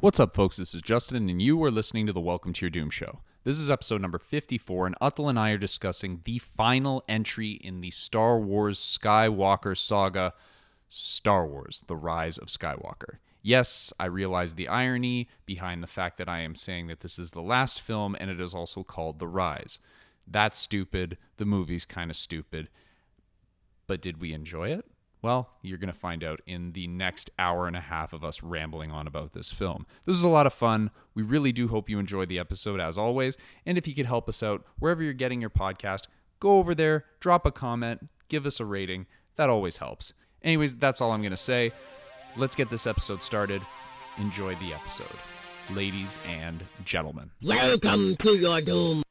What's up, folks? This is Justin, and you are listening to the Welcome to Your Doom show. This is episode number 54, and Uthal and I are discussing the final entry in the Star Wars Skywalker saga Star Wars The Rise of Skywalker. Yes, I realize the irony behind the fact that I am saying that this is the last film and it is also called The Rise. That's stupid. The movie's kind of stupid. But did we enjoy it? Well, you're going to find out in the next hour and a half of us rambling on about this film. This is a lot of fun. We really do hope you enjoyed the episode as always. And if you could help us out wherever you're getting your podcast, go over there, drop a comment, give us a rating. That always helps. Anyways, that's all I'm going to say. Let's get this episode started. Enjoy the episode. Ladies and gentlemen. Welcome to your doom.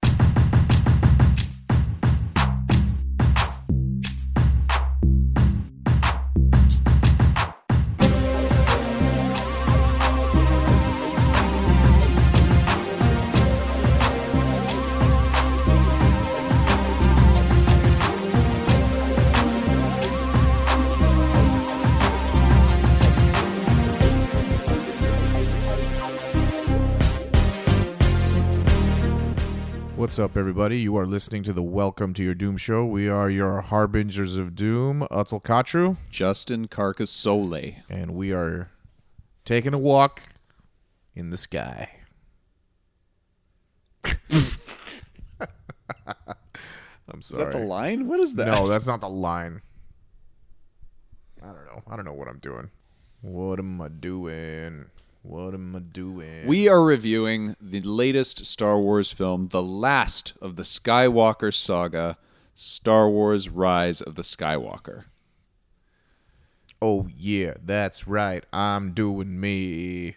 What's up, everybody? You are listening to the Welcome to Your Doom show. We are your harbingers of doom, Utul Katru, Justin Carcassole. and we are taking a walk in the sky. I'm Is sorry. that the line? What is that? No, that's not the line. I don't know. I don't know what I'm doing. What am I doing? What am I doing? We are reviewing the latest Star Wars film, the last of the Skywalker saga, Star Wars Rise of the Skywalker. Oh yeah, that's right. I'm doing me.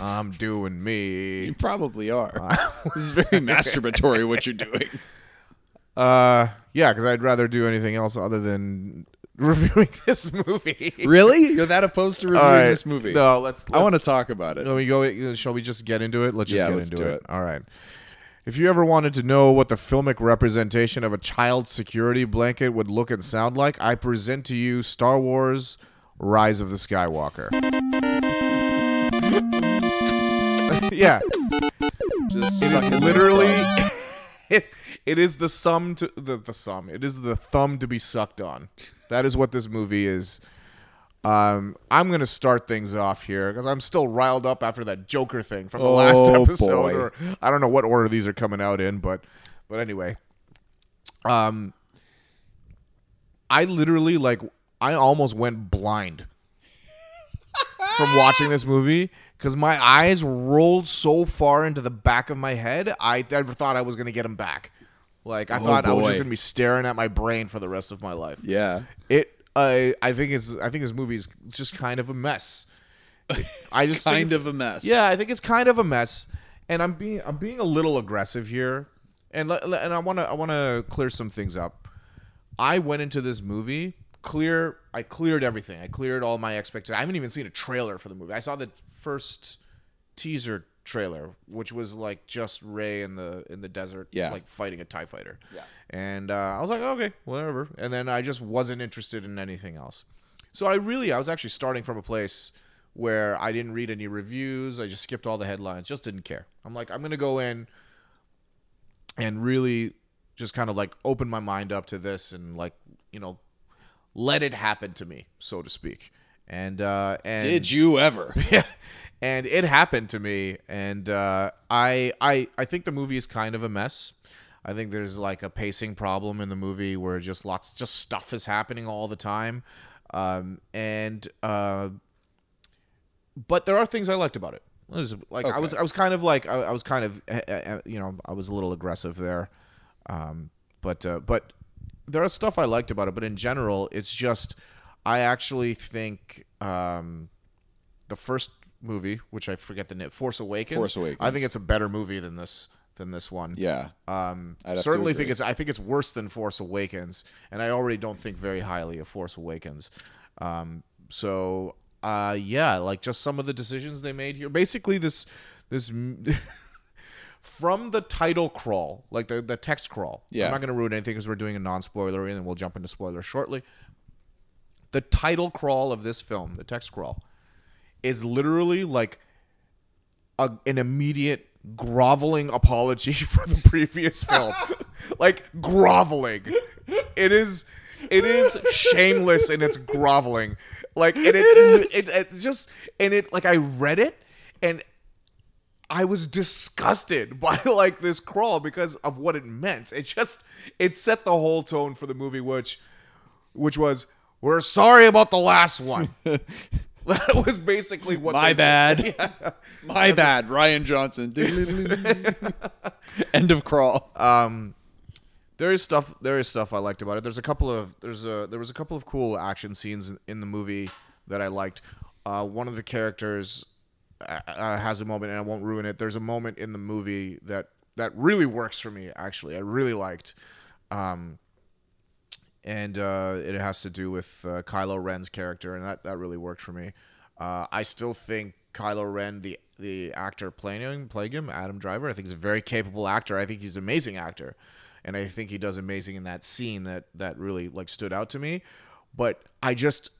I'm doing me. You probably are. this is very masturbatory what you're doing. Uh, yeah, because I'd rather do anything else other than reviewing this movie. Really? You're that opposed to reviewing All right. this movie? No, let's. I want to talk about it. Let me go. Uh, shall we just get into it? Let's just Yeah, get let's into do it. it. All right. If you ever wanted to know what the filmic representation of a child security blanket would look and sound like, I present to you Star Wars: Rise of the Skywalker. yeah, Just It suck is it literally it, it is the sum to the the sum. It is the thumb to be sucked on. That is what this movie is. Um, I'm gonna start things off here because I'm still riled up after that Joker thing from the last Oh, episode. boy. Or I don't know what order these are coming out in, but but anyway, um, I literally like I almost went blind from watching this movie because my eyes rolled so far into the back of my head. I never thought I was going to get them back. Like I oh, thought I was Oh, boy. just going to be staring at my brain for the rest of my life. Yeah. It. I I think it's. I think this movie is just kind of a mess. I just Kind of a mess. yeah, I think it's kind of a mess, and I'm being I'm being a little aggressive here, and le- le- and I want to I want to clear some things up. I went into this movie clear. I cleared everything. I cleared all my expectations. I haven't even seen a trailer for the movie. I saw the first teaser trailer, which was like just Rey in the in the desert, Yeah. like fighting a Tie fighter. Yeah. and uh, I was like, okay, whatever. And then I just wasn't interested in anything else. So I really, I was actually starting from a place where I didn't read any reviews. I just skipped all the headlines, just didn't care. I'm like, I'm gonna go in and really just kind of like open my mind up to this and like you know let it happen to me, so to speak. And uh, and Did you ever? yeah, and it happened to me, and uh, I I I think the movie is kind of a mess. I think there's like a pacing problem in the movie where just lots just stuff is happening all the time, um, and uh, but there are things I liked about it. It was like I was I was kind of like I, I was kind of uh, uh, you know I was a little aggressive there, um, but uh, but there is stuff I liked about it. But in general, it's just I actually think um, the first movie, which I forget the name, Force Awakens. Force Awakens. I think it's a better movie than this than this one. Yeah. Um, certainly think it's. I think it's worse than Force Awakens, and I already don't think very highly of Force Awakens. Um, so, uh, yeah, like just some of the decisions they made here. Basically, this this from the title crawl, like the the text crawl. Yeah. I'm not going to ruin anything because we're doing a non spoiler, and then we'll jump into spoilers shortly. The title crawl of this film, the text crawl, is literally like a, an immediate groveling apology for the previous film. like groveling. It is it is shameless in its groveling. Like and it, is. it, it just and it like I read it and I was disgusted by like this crawl because of what it meant. It just it set the whole tone for the movie, which which was we're sorry about the last one. that was basically what My bad. My bad. Rian Johnson. End of crawl. Um, there is stuff. There is stuff I liked about it. There's a couple of there's a there was a couple of cool action scenes in, in the movie that I liked. Uh, one of the characters uh, uh, has a moment, and I won't ruin it. There's a moment in the movie that that really works for me. Actually, I really liked. Um, and uh, it has to do with uh, Kylo Ren's character, and that, that really worked for me. Uh, I still think Kylo Ren, the the actor playing him, playing him, Adam Driver, I think he's a very capable actor. I think he's an amazing actor, and I think he does amazing in that scene that that really like stood out to me. But I just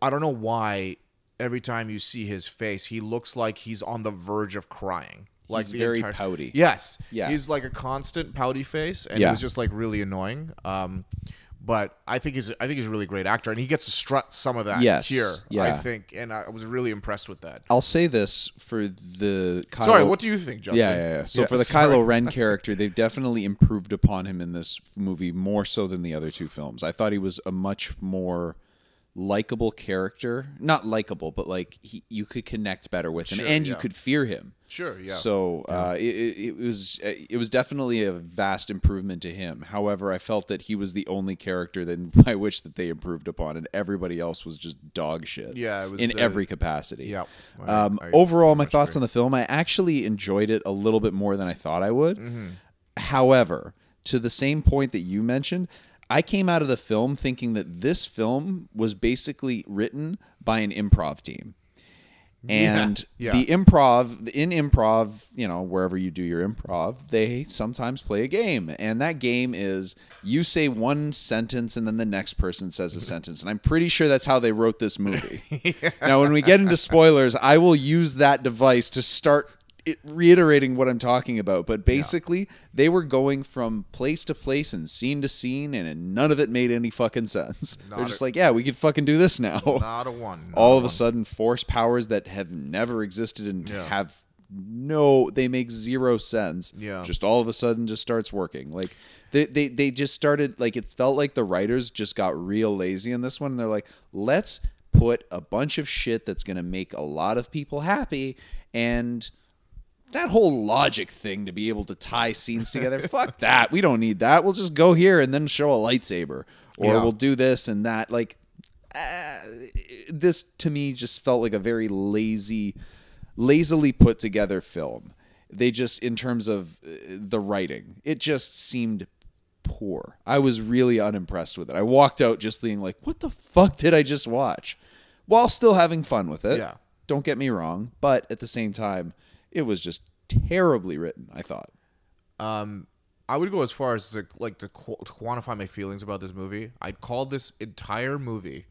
I don't know why every time you see his face, he looks like he's on the verge of crying. Like He's the very entire- pouty. Yes. Yeah. He's like a constant pouty face, and Yeah. it was just like really annoying. Um, but I think he's I think he's a really great actor, and he gets to strut some of that Yes. here. I think, and I was really impressed with that. I'll say this for the Kylo. Sorry, what do you think, Justin? Yeah, yeah, yeah. So for the sorry. Kylo Ren character, they've definitely improved upon him in this movie more so than the other two films. I thought he was a much more likable character. Not likable, but like he, you could connect better with him, Sure, and you could fear him. Sure, yeah. So uh, it, it, was it was definitely a vast improvement to him. However, I felt that he was the only character that I wish that they improved upon, and everybody else was just dog shit. Yeah, it was in the- every capacity. Yeah, I- Um, I overall, my thoughts agree. on the film, I actually enjoyed it a little bit more than I thought I would. Mm-hmm. However, to the same point that you mentioned, I came out of the film thinking that this film was basically written by an improv team. And yeah. the improv, in improv, you know, wherever you do your improv, they sometimes play a game. And that game is you say one sentence and then the next person says a sentence. And I'm pretty sure that's how they wrote this movie. Now, when we get into spoilers, I will use that device to start it, reiterating what I'm talking about. But basically, they were going from place to place and scene to scene, and none of it made any fucking sense. They're just a- like, yeah, we could fucking do this now. Not a one. not All of one. a sudden, force powers that have never existed and Yeah. have no, they make zero sense. Yeah. Just all of a sudden just starts working. Like, they, they, they just started, like, it felt like the writers just got real lazy in this one. And they're like, let's put a bunch of shit that's going to make a lot of people happy and that whole logic thing to be able to tie scenes together fuck that. We don't need that. We'll just go here and then show a lightsaber. Or Yeah. we'll do this and that. Like uh, this to me just felt like a very lazy lazily put together film. They just in terms of uh, the writing it just seemed poor. I was really unimpressed with it. I walked out just thinking like what the fuck did i just watch? While still having fun with it. Yeah. don't get me wrong. But at the same time it was just terribly written i thought Um, I would go as far as to like to, qu- to quantify my feelings about this movie. I'd call this entire movie,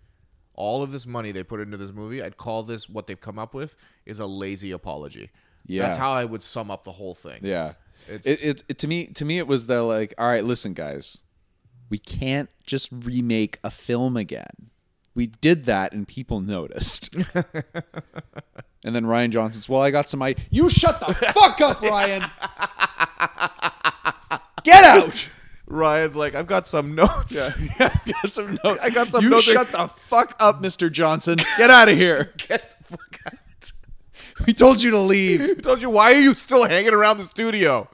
all of this money they put into this movie, I'd call this what they've come up with is a lazy apology. Yeah. that's how I would sum up the whole thing. Yeah. It's- it, it, it to me to me it was the like, all right, listen guys. We can't just remake a film again. We did that and people noticed. and then Rian Johnson's, well, I got some I You shut the fuck up, Rian. Get out. Rian's like, I've got some notes. Yeah. I got some notes. I got some you notes. shut the fuck up, Mr. Johnson. Get out of here. Get the fuck out. We told you to leave. I told you, why are you still hanging around the studio?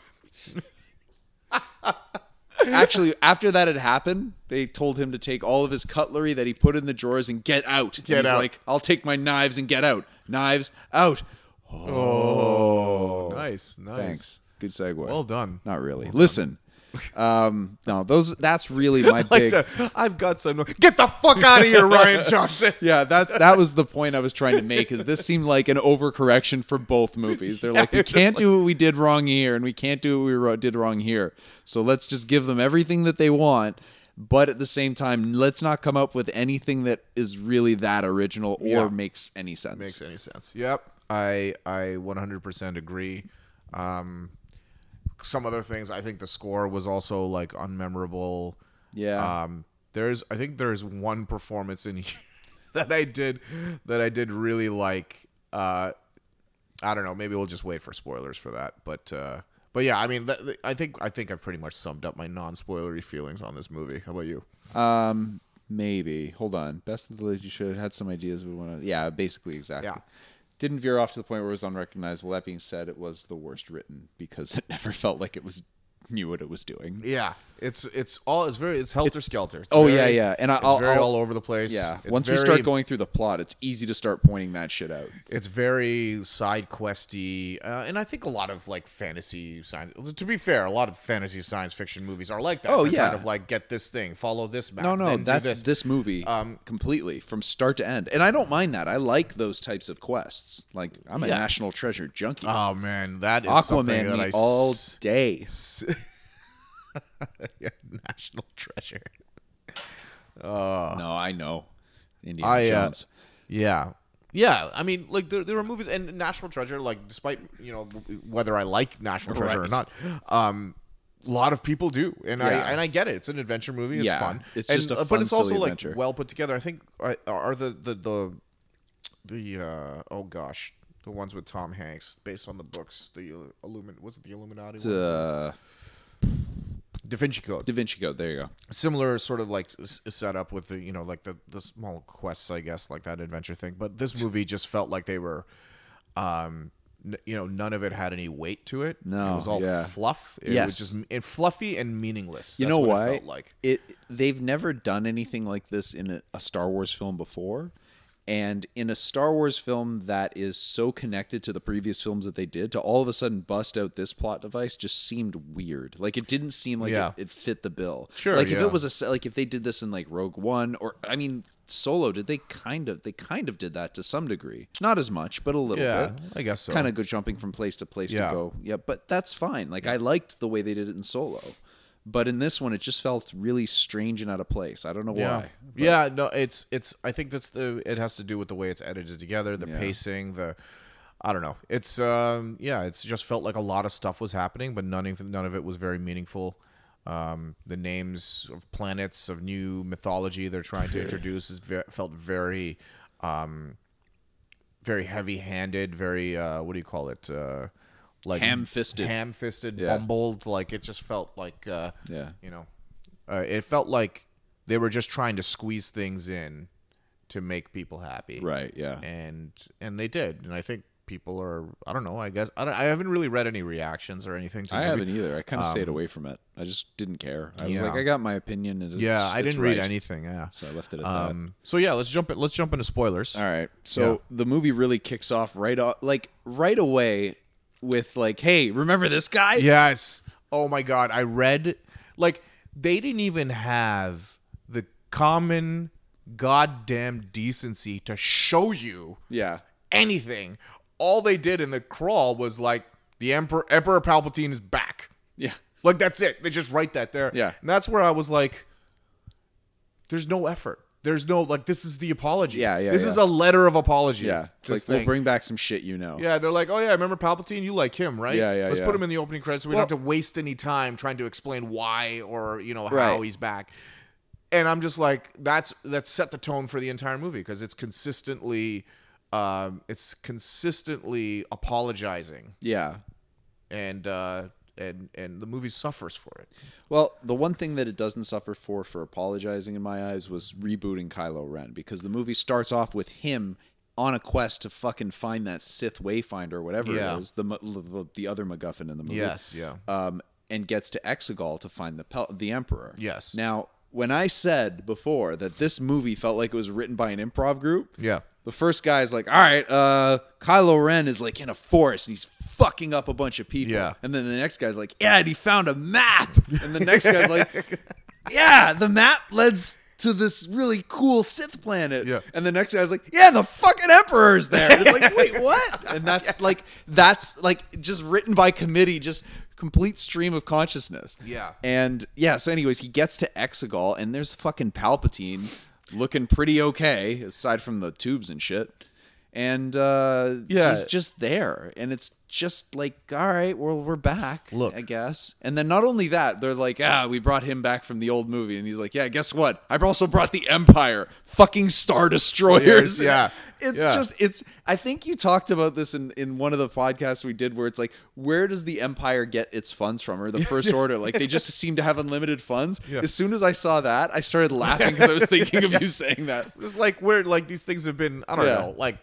Actually, after that had happened, they told him to take all of his cutlery that he put in the drawers and get out. And Get he's out. Like, I'll take my knives and get out. Knives out. Oh, nice, nice. Thanks. Good segue. Well done. Not really. Listen. Um, no, those. That's really my Like big. the, I've got some. Get the fuck out of here, Rian Johnson. yeah, that's that was the point I was trying to make. Is this seemed like an overcorrection for both movies? They're like, we it's can't do what we did wrong here, and we can't do what we ro- did wrong here. So let's just give them everything that they want, but at the same time, let's not come up with anything that is really that original or Yeah. makes any sense. Makes any sense? Yep. I I 100% agree. Um, some other things, I think the score was also like unmemorable. Yeah. Um, there's I think there's one performance in here that I did that I did really like. Uh, I don't know. Maybe we'll just wait for spoilers for that. But uh, but yeah, I mean, th- th- I think I think I've pretty much summed up my non-spoilery feelings on this movie. How about you? Um, maybe. Hold on. Best of the. You should have had some ideas. We want to. Yeah, basically, exactly. Yeah. Didn't veer off to the point where it was unrecognizable. That being said, it was the worst written because it never felt like it was knew what it was doing. Yeah, it's it's all it's very it's helter skelter. Oh, very- yeah, yeah. And I- it's I'll- very I'll- all over the place. Yeah. It's Once we start going through the plot, it's easy to start pointing that shit out. it's very side questy, uh, and I think a lot of like fantasy science. To be fair, a lot of fantasy science fiction movies are like that. Oh, They're yeah. kind of like get this thing, follow this map. No, no, that's this. this, movie Um, completely from start to end, and I don't mind that. I like those types of quests. Like I'm a Yeah. national treasure junkie. Oh man, that is something Aquaman that all day. yeah, national treasure. no, I know. Indiana I uh, Jones. yeah. Yeah, I mean, like there, there are movies and National Treasure. Like, despite you know whether I like National Treasure or not, um, a lot of people do, and I and I get it. It's an adventure movie. It's Yeah, fun. it's And, just a uh, fun, but it's also like adventure. well put together. I think uh, are the the the the uh, oh gosh, the ones with Tom Hanks based on the books. The uh, Illumin was it the Illuminati? Ones? Da Vinci Code. Da Vinci Code. There you go. similar sort of like s- setup with the you know like the the small quests I guess like that adventure thing but this movie just felt like they were um n- you know none of it had any weight to it No, it was all yeah. fluff it Yes. was just and fluffy and meaningless You That's know what why? it felt like It they've never done anything like this in a, a Star Wars film before. And in a Star Wars film that is so connected to the previous films that they did, to all of a sudden bust out this plot device just seemed weird. Like it didn't seem like Yeah. it, it fit the bill. Sure, Like if yeah. it was a like if they did this in like Rogue One or I mean Solo, did they kind of they kind of did that to some degree, not as much, but a little yeah bit. I guess so Kind of go jumping from place to place to go. Yeah, but that's fine. Like I liked the way they did it in Solo. But in this one, it just felt really strange and out of place. I don't know yeah why. yeah no it's it's I think that's the it has to do with the way it's edited together the Yeah. pacing the I don't know. It's um yeah, it's just felt like a lot of stuff was happening, but none of none of it was very meaningful. Um, the names of planets of new mythology they're trying to introduce is ve- felt very, um, very heavy-handed. Very uh, what do you call it? Uh, like Ham-fisted. ham-fisted, Yeah. bumbled. Like it just felt like uh, Yeah. you know, uh, it felt like they were just trying to squeeze things in to make people happy Right. Yeah. and and they did and i think people are i don't know i guess i, don't, I haven't really read any reactions or anything to I the movie. haven't either. I kind of stayed away from it. I just didn't care. I was like, I got my opinion. And it's, yeah i didn't read right. anything yeah So I left it at um so yeah let's jump in, let's jump into spoilers. All right. So Yeah. the movie really kicks off right off, like right away with like, hey, remember this guy? yes oh my god i read like they didn't even have the common goddamn decency to show you Yeah. anything all they did in the crawl was like the emperor emperor palpatine is back Yeah. Like that's it. They just write that there. Yeah. And that's where I was like, there's no effort. There's no like this is the apology. Yeah, yeah, This yeah. is a letter of apology. Yeah. It's like we'll bring back some shit you know. Yeah, they're like, oh yeah, I remember Palpatine? You like him, right? Yeah, yeah, Let's yeah. put him in the opening credits so we Well- don't have to waste any time trying to explain why or you know how Right. he's back. And I'm just like, that's that's set the tone for the entire movie because it's consistently, um, it's consistently apologizing, Yeah. and uh, and and the movie suffers for it. Well, the one thing that it doesn't suffer for for apologizing in my eyes was rebooting Kylo Ren because the movie starts off with him on a quest to fucking find that Sith Wayfinder or whatever Yeah. it is, the, the the other MacGuffin in the movie. Yes, yeah. Um, and gets to Exegol to find the pel- the Emperor. Yes. Now, when I said before that this movie felt like it was written by an improv group, Yeah. the first guy's like, "All right, uh, Kylo Ren is like in a forest and he's fucking up a bunch of people." Yeah. And then the next guy's like, "Yeah, and he found a map." And the next guy's like, "Yeah, the map leads to this really cool Sith planet." Yeah. And the next guy's like, "Yeah, the fucking Emperor's there." And it's like, "Wait, what?" And that's like that's like just written by committee, just complete stream of consciousness. Yeah. And yeah, so anyways, he gets to Exegol and there's fucking Palpatine looking pretty okay aside from the tubes and shit. and uh, Yeah. he's just there, and it's just like, all right, well, we're back. Look. I guess. And then not only that, they're like, ah, we brought him back from the old movie, and he's like, yeah, guess what? I've also brought the Empire, fucking Star Destroyers. Yeah. it's Yeah. just it's. I think you talked about this in in one of the podcasts we did, where it's like, where does the Empire get its funds from, or the First Order? Like they just seem to have unlimited funds. As soon as I saw that, I started laughing because I was thinking of you saying that. It's like where like these things have been. I don't Yeah. know. Like,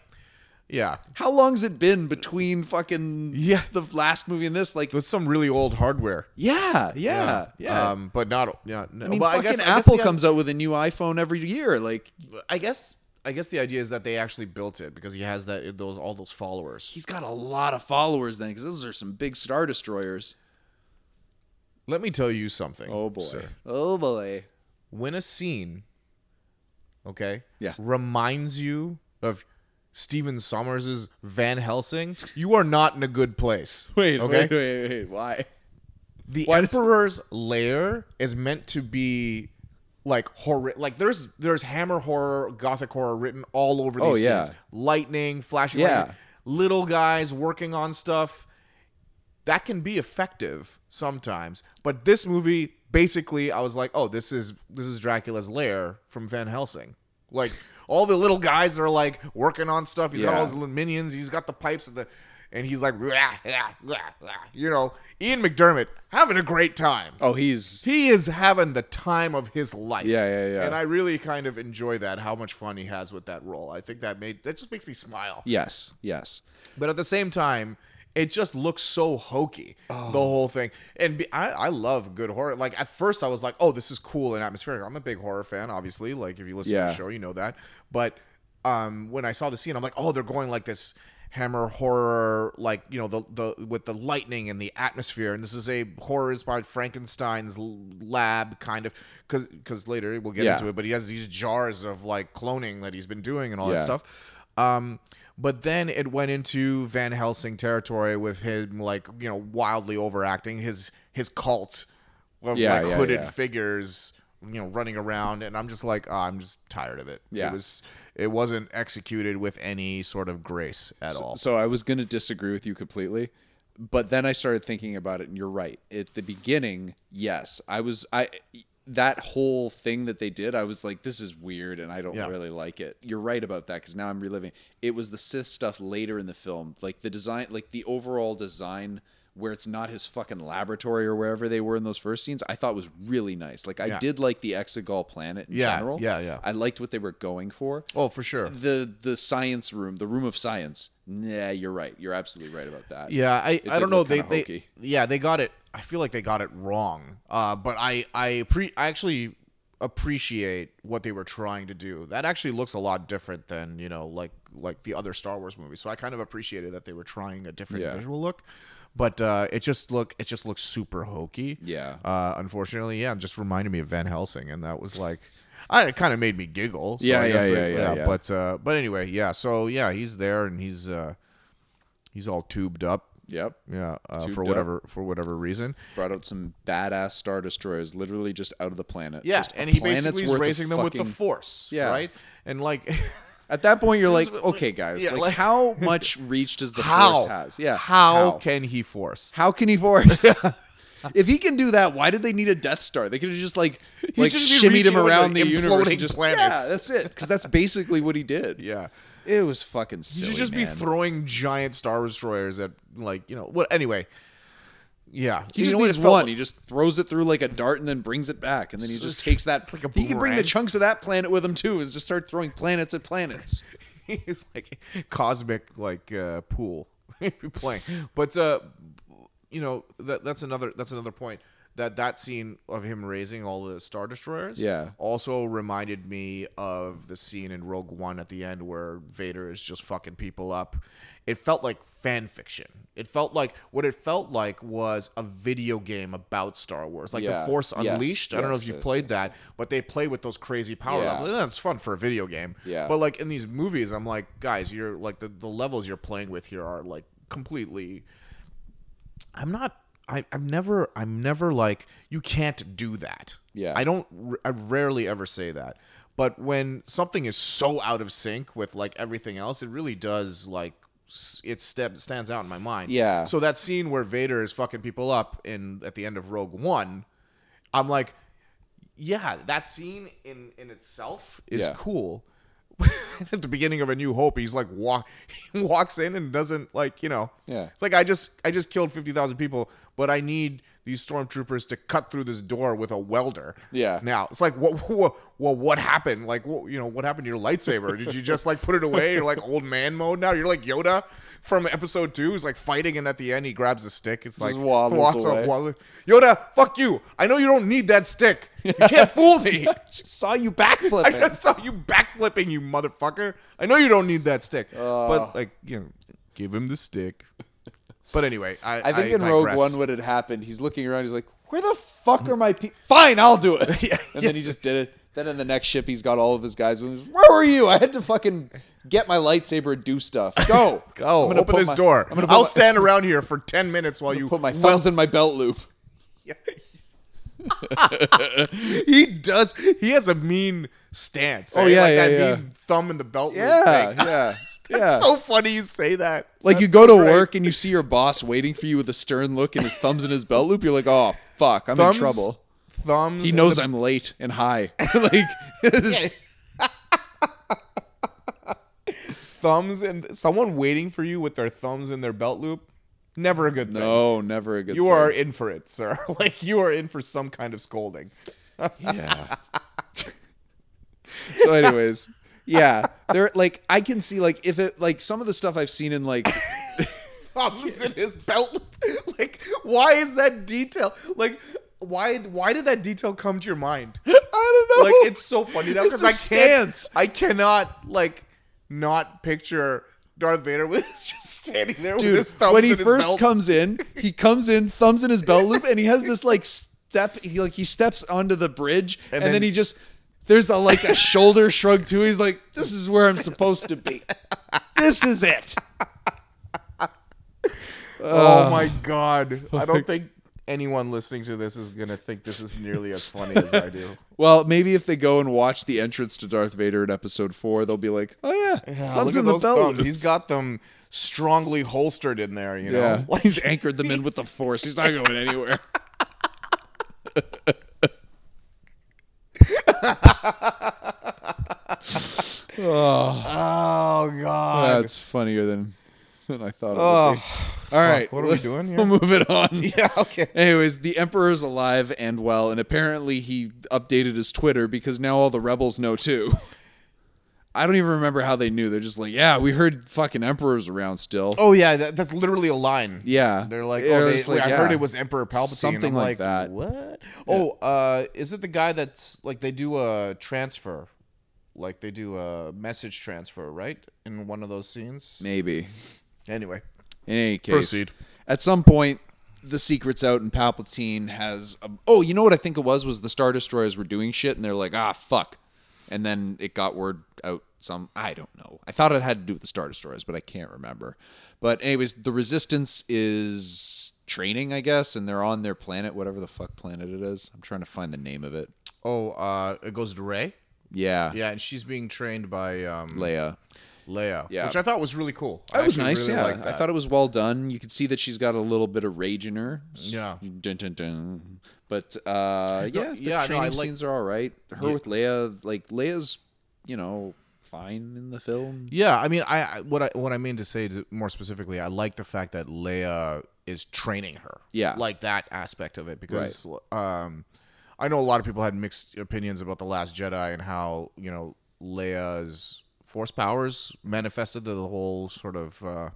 yeah, How long's it been between fucking Yeah. the last movie and this? Like, with some really old hardware. yeah, yeah, yeah. Um, but not. Yeah. No, I mean, but fucking guess, I guess Apple the- comes out with a new iPhone every year. Like, I guess. I guess the idea is that they actually built it because he has that those all those followers. he's got a lot of followers then, because those are some big Star Destroyers. Let me tell you something. Oh boy, sir. oh boy. When a scene, okay, Yeah. reminds you of Stephen Sommers' Van Helsing, you are not in a good place. Wait, okay. wait, wait, wait. Why? The Why does- Emperor's lair is meant to be like horror. Like there's there's Hammer horror, Gothic horror written all over oh, these Oh, yeah. scenes. Lightning, flashing, Yeah. lightning, little guys working on stuff. That can be effective sometimes, but this movie basically, I was like, oh, this is this is Dracula's lair from Van Helsing. Like all the little guys are like working on stuff. He's got all his little minions. He's got the pipes and the, and he's like, "Rah, rah, rah, rah." you know, Ian McDiarmid having a great time. Oh, he's He is having the time of his life. Yeah, yeah, yeah. And I really kind of enjoy that, how much fun he has with that role. I think that made that just makes me smile. yes, yes. But at the same time, it just looks so hokey, Oh. the whole thing. And be, I, I love good horror. Like at first, I was like, "Oh, this is cool and atmospheric." I'm a big horror fan, obviously. Like if you listen to the show, you know that. But um, when I saw the scene, I'm like, "Oh, they're going like this." Hammer horror, like you know the the with the lightning and the atmosphere, and this is a horror inspired Frankenstein's lab kind of because because later we'll get Yeah. into it, but he has these jars of like cloning that he's been doing and all Yeah. that stuff. Um, but then it went into Van Helsing territory with him like you know wildly overacting his his cult of Yeah, like yeah, hooded yeah. figures you know running around and I'm just like oh, I'm just tired of it. Yeah. It was it wasn't executed with any sort of grace at all. So I was going to disagree with you completely, but then I started thinking about it, and you're right. At the beginning, yes, I was I that whole thing that they did. I was like, this is weird, and I don't Yeah. really like it. You're right about that because now I'm reliving. It was the Sith stuff later in the film, like the design, like the overall design. Where it's not his fucking laboratory or wherever they were in those first scenes, I thought was really nice. Like I Yeah. did like the Exegol planet in Yeah, general. yeah, yeah. I liked what they were going for oh, for sure. the the science room, the room of science. Yeah, you're right. You're absolutely right about that. Yeah, I, I don't know. They, they hokey. yeah they got it. I feel like they got it wrong. Uh, but I I pre I actually appreciate what they were trying to do. That actually looks a lot different than you know like like the other Star Wars movies. So I kind of appreciated that they were trying a different Yeah. visual look. But uh, it just look it just looks super hokey. Yeah. Uh, unfortunately, yeah, it just reminded me of Van Helsing, and that was like. I, it kind of made me giggle. So Yeah, I yeah, guess, yeah, like, yeah, yeah. But uh, but anyway, yeah. So yeah, he's there and he's uh, he's all tubed up. Yep. Yeah, uh, for up. whatever for whatever reason. Brought out some badass star destroyers, literally just out of the planet. Yeah, Just and he basically is raising them with the force. Yeah. right. And like, At that point, you're like, okay, guys, yeah, like, like- how much reach does the how force has? Yeah. how, can he force? How can he force? if he can do that, why did they need a Death Star? They could have just like like shimmied him around like the universe and just planets. yeah, that's it. Because that's basically what he did. Yeah, It was fucking he silly. should just be throwing giant star destroyers at like you know what? Anyway, yeah, He You just needs one. like? He just throws it through like a dart and then brings it back, and then he just takes that. like a he can bring the chunks of that planet with him too, and just start throwing planets at planets. He's like cosmic like uh, pool playing. But uh, you know that that's another that's another point. That that scene of him raising all the star destroyers, Yeah. also reminded me of the scene in Rogue One at the end where Vader is just fucking people up. It felt like fan fiction. It felt like what it felt like was a video game about Star Wars, like Yeah. the Force Yes, Unleashed. I don't know if you've yes, played yes. that, but they play with those crazy power Yeah. levels. That's fun for a video game. Yeah. But like in these movies, I'm like, guys, you're like the, the levels you're playing with here are like completely. I'm not. I, I'm never. I'm never like you can't do that. Yeah. I don't. I rarely ever say that. But when something is so out of sync with like everything else, it really does like it step stands out in my mind. Yeah. So that scene where Vader is fucking people up in at the end of Rogue One, I'm like, yeah, that scene in in itself is Yeah. cool. at the beginning of A New Hope, he's like walk he walks in and doesn't like you know. Yeah. It's like I just I just killed fifty thousand people, but I need these stormtroopers to cut through this door with a welder. Yeah. Now it's like what what well what happened? Like what you know what happened to your lightsaber? Did you just like put it away? You're like old man mode now. You're like Yoda from episode two. He's like fighting, and at the end he grabs a stick. It's like waddles walks up, away. Yoda, fuck you. I know you don't need that stick. You can't fool me. I saw you I backflipping. just saw you backflipping, you motherfucker. I know you don't need that stick, Uh. but like you know, give him the stick. But anyway, I I think in Rogue. One, what had happened, he's looking around, he's like, "Where the fuck are my people? Fine, I'll do it." Yeah, and then he just did it. Then in the next ship, he's got all of his guys. Where were you? I had to fucking get my lightsaber and do stuff. Go, Go I'm gonna open this my- door. I'm gonna I'll my- stand around here for ten minutes while you Put my thumbs in my belt loop. he does. He has a mean stance. Oh, eh? yeah, like yeah, that yeah. mean thumb in the belt. loop Yeah, thing. yeah, That's yeah. so funny you say that. like you go so to great. work and you see your boss waiting for you with a stern look and his thumbs in his belt loop. You're like, "Oh fuck, I'm Thumbs, in trouble." Thumbs. He knows the- I'm late and high. like, thumbs and someone waiting for you with their thumbs in their belt loop. Never a good thing. no, never a good. Thing. You thing. are in for it, sir. Like you are in for some kind of scolding. Yeah. so, anyways, yeah, they're like I can see like if it like some of the stuff I've seen in like Thumbs in his belt. Like, why is that detail? Like, why? Why did that detail come to your mind? I don't know. Like, it's so funny now because I can't. stance. I cannot like not picture Darth Vader with just standing there with his dude thumbs when he first belt. comes in he comes in thumbs in his belt loop and he has this like step he like he steps onto the bridge and, then, then- he just there's a like a shoulder shrug too he's like this is where i'm supposed to be this is it Oh uh, my god! I don't think anyone listening to this is gonna think this is nearly as funny as I do. well maybe if they go and watch the entrance to darth vader in episode four they'll be like oh yeah, Yeah, thumbs look at in the those belt thumbs. He's got them strongly holstered in there. You know, yeah like he's anchored them in with the force he's not going anywhere Oh god. That's funnier than, than I thought it Oh, would be. All right, what are we doing here? We'll move it on. yeah. Okay. Anyways, the Emperor's alive and well, and apparently he updated his Twitter because now all the rebels know too. I don't even remember how they knew. They're just like, yeah, we heard fucking Emperor's around still. Oh yeah, that, that's literally a line. yeah, They're like, oh, they, like, I yeah. heard it was Emperor Palpatine. Something like like, that. What? Oh, uh, is it the guy that's like they do a transfer, like they do a message transfer, right? In one of those scenes. maybe. Anyway, In any case, Proceed. at some point, the secret's out, and Palpatine has. A, oh, you know what I think it was? Was the Star Destroyers were doing shit, and they're like, ah, fuck. And then it got word out some. I don't know. I thought it had to do with the Star Destroyers, but I can't remember. But anyways, the Resistance is training, I guess, and they're on their planet, whatever the fuck planet it is. I'm trying to find the name of it. oh, uh, it goes to Rey. Yeah, Yeah, and she's being trained by um, Leia. Leia, Yeah. which I thought was really cool. I That was nice. really yeah, I thought it was well done. You could see that she's got a little bit of rage in her. Yeah. Dun, dun, dun. But uh, yeah, the yeah, no, I training like- scenes are all right. Her with Leia, like Leia's, you know, fine in the film. Yeah, I mean, I I- what I what I mean to say to, more specifically, I like the fact that Leia is training her. Yeah. like that aspect of it because um, I know a lot of people had mixed opinions about the Last Jedi and how you know Leia's force powers manifested the whole sort of. Uh,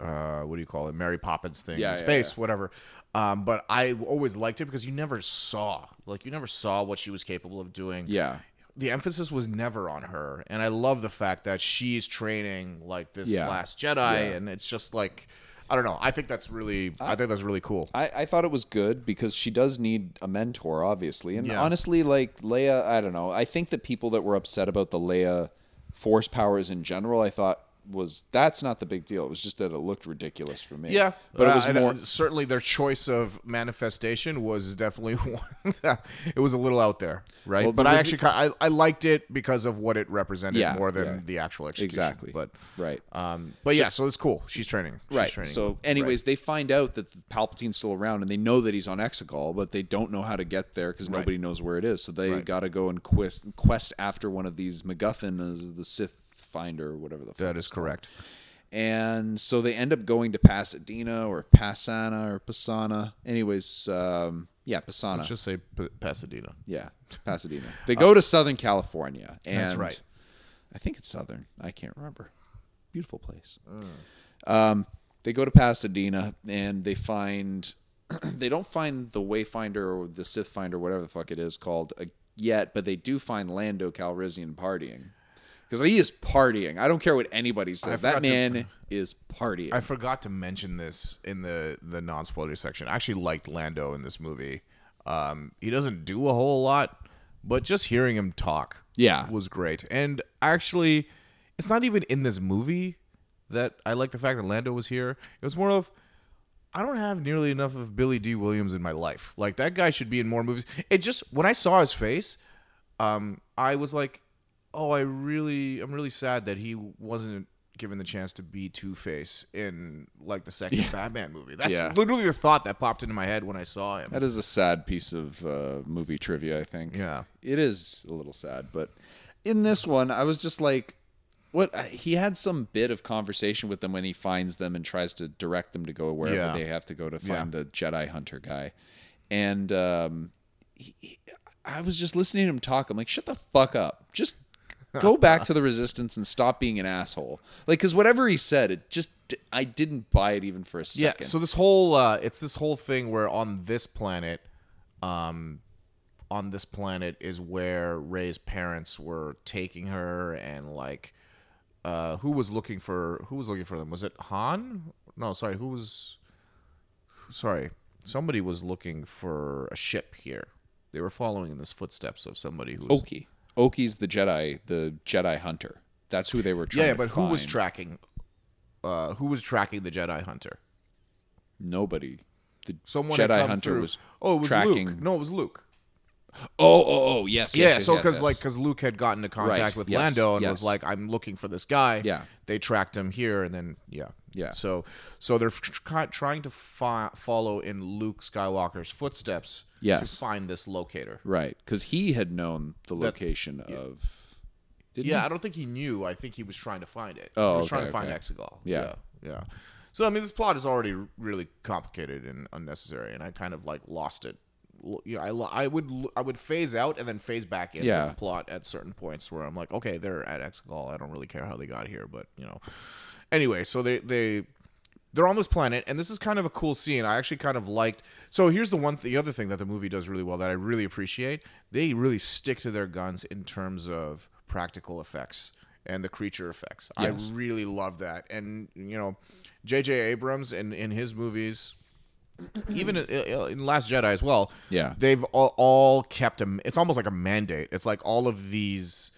uh, what do you call it? Mary Poppins thing Yeah, in yeah, space, yeah. whatever. Um, but I always liked it because you never saw, like, you never saw what she was capable of doing Yeah, the emphasis was never on her and i love the fact that she's training like this last jedi and it's just like i don't know i think that's really i, think that's really cool I, I thought it was good because she does need a mentor, obviously. And honestly, like Leia, I don't know. I think that people that were upset about the Leia force powers in general, I thought was that's not the big deal. It was just that it looked ridiculous for me. Yeah, but uh, it was and, uh, more. certainly their choice of manifestation was definitely one that it was a little out there, right? Well, but I actually I, I liked it because of what it represented Yeah, more than yeah. the actual execution. Exactly. But Right. um, but yeah, so it's cool. She's training. She's Right. Training. So, anyways, they find out that Palpatine's still around, and they know that he's on Exegol, but they don't know how to get there because nobody knows where it is. So they Right. got to go and quest quest after one of these MacGuffin, the Sith finder, or whatever the. fuck that is called. correct. And so they end up going to Pasadena or Pasaana or Pasaana. Anyways, um, yeah, Pasaana. Let's just say P- Pasadena. Yeah, Pasadena. They go to Southern California, and That's right. I think it's Southern. I can't remember. Beautiful place. Um, they go to Pasadena, and they find they don't find the Wayfinder or the Sith Finder, whatever the fuck it is called, uh, yet, but they do find Lando Calrissian partying because he is partying. I don't care what anybody says. That forgot to- man is partying. I forgot to mention this in the the non spoiler section. I actually liked Lando in this movie. Um, he doesn't do a whole lot, but just hearing him talk, Yeah. was great. And actually, it's not even in this movie that I like the fact that Lando was here. It was more of I don't have nearly enough of Billy Dee Williams in my life. Like that guy should be in more movies. It just when I saw his face, um, I was like, oh, I really, I'm really sad that he wasn't given the chance to be Two Face in like the second Batman movie. That's Yeah. literally the thought that popped into my head when I saw him. that is a sad piece of uh, movie trivia, I think. Yeah. it is a little sad, but in this one, I was just like, what? He had some bit of conversation with them when he finds them and tries to direct them to go wherever Yeah. they have to go to find Yeah. the Jedi Hunter guy, and um, he, he- I was just listening to him talk. I'm like, shut the fuck up, just. Go back to the resistance and stop being an asshole. Like, because whatever he said, it just I didn't buy it even for a second. Yeah, so this whole uh it's this whole thing where on this planet um on this planet is where Rey's parents were taking her and like uh who was looking for who was looking for them? Was it Han? No, sorry, who was sorry. Somebody was looking for a ship here. They were following in the footsteps of somebody who was Ochi. Ochi's the Jedi, the Jedi Hunter. That's who they were trying Yeah, but who was tracking uh who was tracking the Jedi Hunter? Nobody. The Someone Jedi Hunter through. was Oh, it was tracking. Luke. No, it was Luke. Oh, oh, oh, yes. Yeah, yes, yes, so because yes. like because Luke had gotten into contact Right, with yes, Lando and yes. was like, "I'm looking for this guy." Yeah. they tracked him here, and then yeah, Yeah. So so they're trying to follow in Luke Skywalker's footsteps Yes. to find this locator. right, because he had known the location of. Didn't Yeah, he? I don't think he knew. I think he was trying to find it. Oh, he was okay, trying to find okay. Exegol. Yeah. yeah, yeah. So I mean, this plot is already really complicated and unnecessary, and I kind of like lost it. L- Yeah, I, lo- I would I would phase out and then phase back in Yeah. the plot at certain points where I'm like, okay, they're at Exegol. I don't really care how they got here, but you know. Anyway, so they they they're on this planet, and this is kind of a cool scene. I actually kind of liked. So here's the one, the other thing that the movie does really well that I really appreciate. They really stick to their guns in terms of practical effects and the creature effects. Yes. I really love that, and you know, J.J. Abrams in in his movies. Even in, in Last Jedi as well, Yeah. they've all, all kept a. It's almost like a mandate. It's like all of these,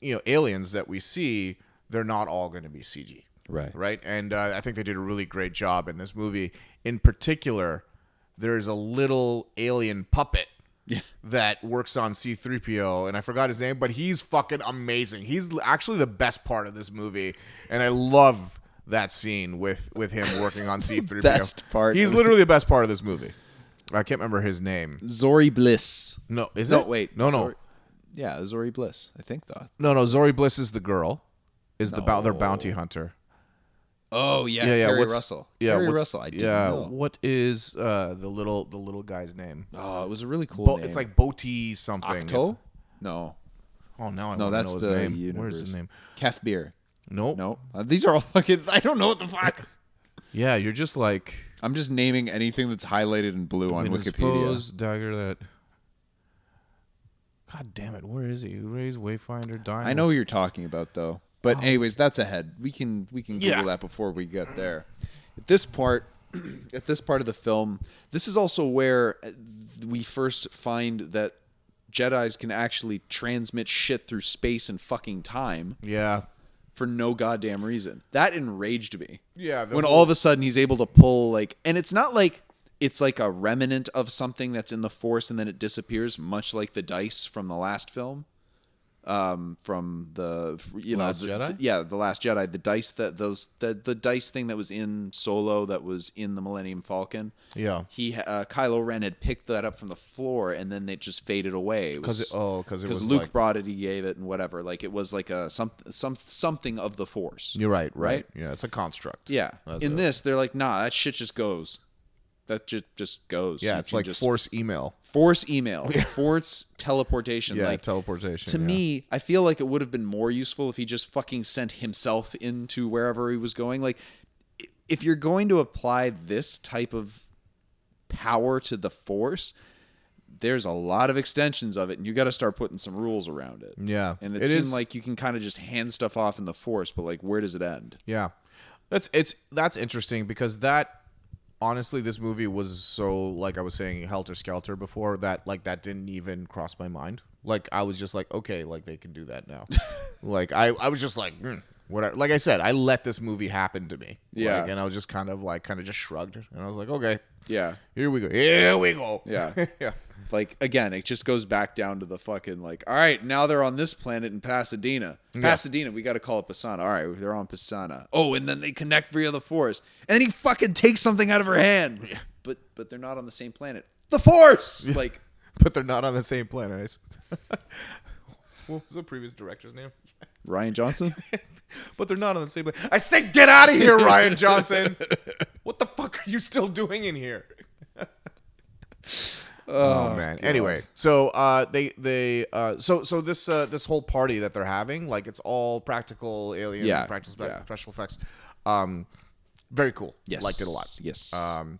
you know, aliens that we see, they're not all going to be CG Right. right? And uh, I think they did a really great job in this movie. In particular, there's a little alien puppet yeah. that works on C3PO, and I forgot his name, but he's fucking amazing. He's actually the best part of this movie, and I love that scene with with him working on C3PO. Best part He's literally the best part of this movie. I can't remember his name. Zori Bliss. No, is No, it? wait. No, no, Zori- Yeah, Zori Bliss. I think though. no, no. Zori Bliss is the girl. Is the bou- their bounty hunter? Oh yeah, yeah, yeah. Keri what's, Russell. Yeah, Keri Russell. I didn't yeah. know. What is uh, the little the little guy's name? Oh, it was a really cool Bo- name. it's like Boti something. Octo. It's- No, oh, now I no, that's know his the name. universe. Where's his name? Keth Beer. Nope. No, uh, these are all fucking. I don't know what the fuck. Yeah, you're just like I'm just naming anything that's highlighted in blue on Wikipedia. dagger that. God damn it! Where is he? Rey's Wayfinder dying. I know who you're talking about though. But anyways, that's ahead. We can we can Google Yeah. that before we get there. At this part, at this part of the film, this is also where uh, we first find that Jedi's can actually transmit shit through space and fucking time. Yeah. For no goddamn reason. That enraged me. Yeah, when whole- all of a sudden he's able to pull like, and it's not like it's like a remnant of something that's in the Force and then it disappears, much like the dice from the last film. Um, from the you know, Last the- Jedi? the- yeah, the Last Jedi, the dice that those the the dice thing that was in Solo that was in the Millennium Falcon. Yeah. he uh, Kylo Ren had picked that up from the floor and then it just faded away. It 'Cause was- it- oh, 'cause it was Luke like- brought it, he gave it, and whatever. Like it was like a some some something of the Force. You're right, right. Right? Yeah, it's a construct. Yeah. That's In a- this, they're like, nah, that shit just goes. That just just goes. Yeah, You it's like just force email. Force email, force teleportation. Yeah, like teleportation. to yeah. me, I feel like it would have been more useful if he just fucking sent himself into wherever he was going. Like, if you're going to apply this type of power to the force, there's a lot of extensions of it, and you got to start putting some rules around it. Yeah, and it, it seems like you can kind of just hand stuff off in the force, but like, where does it end? Yeah, that's it's that's interesting because that honestly, this movie was so like I was saying helter skelter before that like that didn't even cross my mind. Like I was just like, okay, like they can do that now. like I I was just like. Mm. Whatever. Like I said, I let this movie happen to me. Yeah. Like, and I was just kind of like, kind of just shrugged, and I was like, okay, Yeah, here we go, here we go. Yeah. yeah. like again, it just goes back down to the fucking like, all right, now they're on this planet in Pasadena. Pasadena, we got to call it Pasaana. All right, they're on Pasaana. Oh, and then they connect via the Force, and then he fucking takes something out of her hand. Yeah. But but they're not on the same planet. The Force, like But they're not on the same planet. What was the previous director's name? Rian Johnson. but they're not on the same planet. I say, get out of here, Rian Johnson. what the fuck are you still doing in here? oh, man. Anyway, so uh, they they uh, so so this uh, this whole party that they're having, like it's all practical aliens, Yeah, practical spe- yeah. special effects. Um, very cool. Yes, liked it a lot. Yes. Um,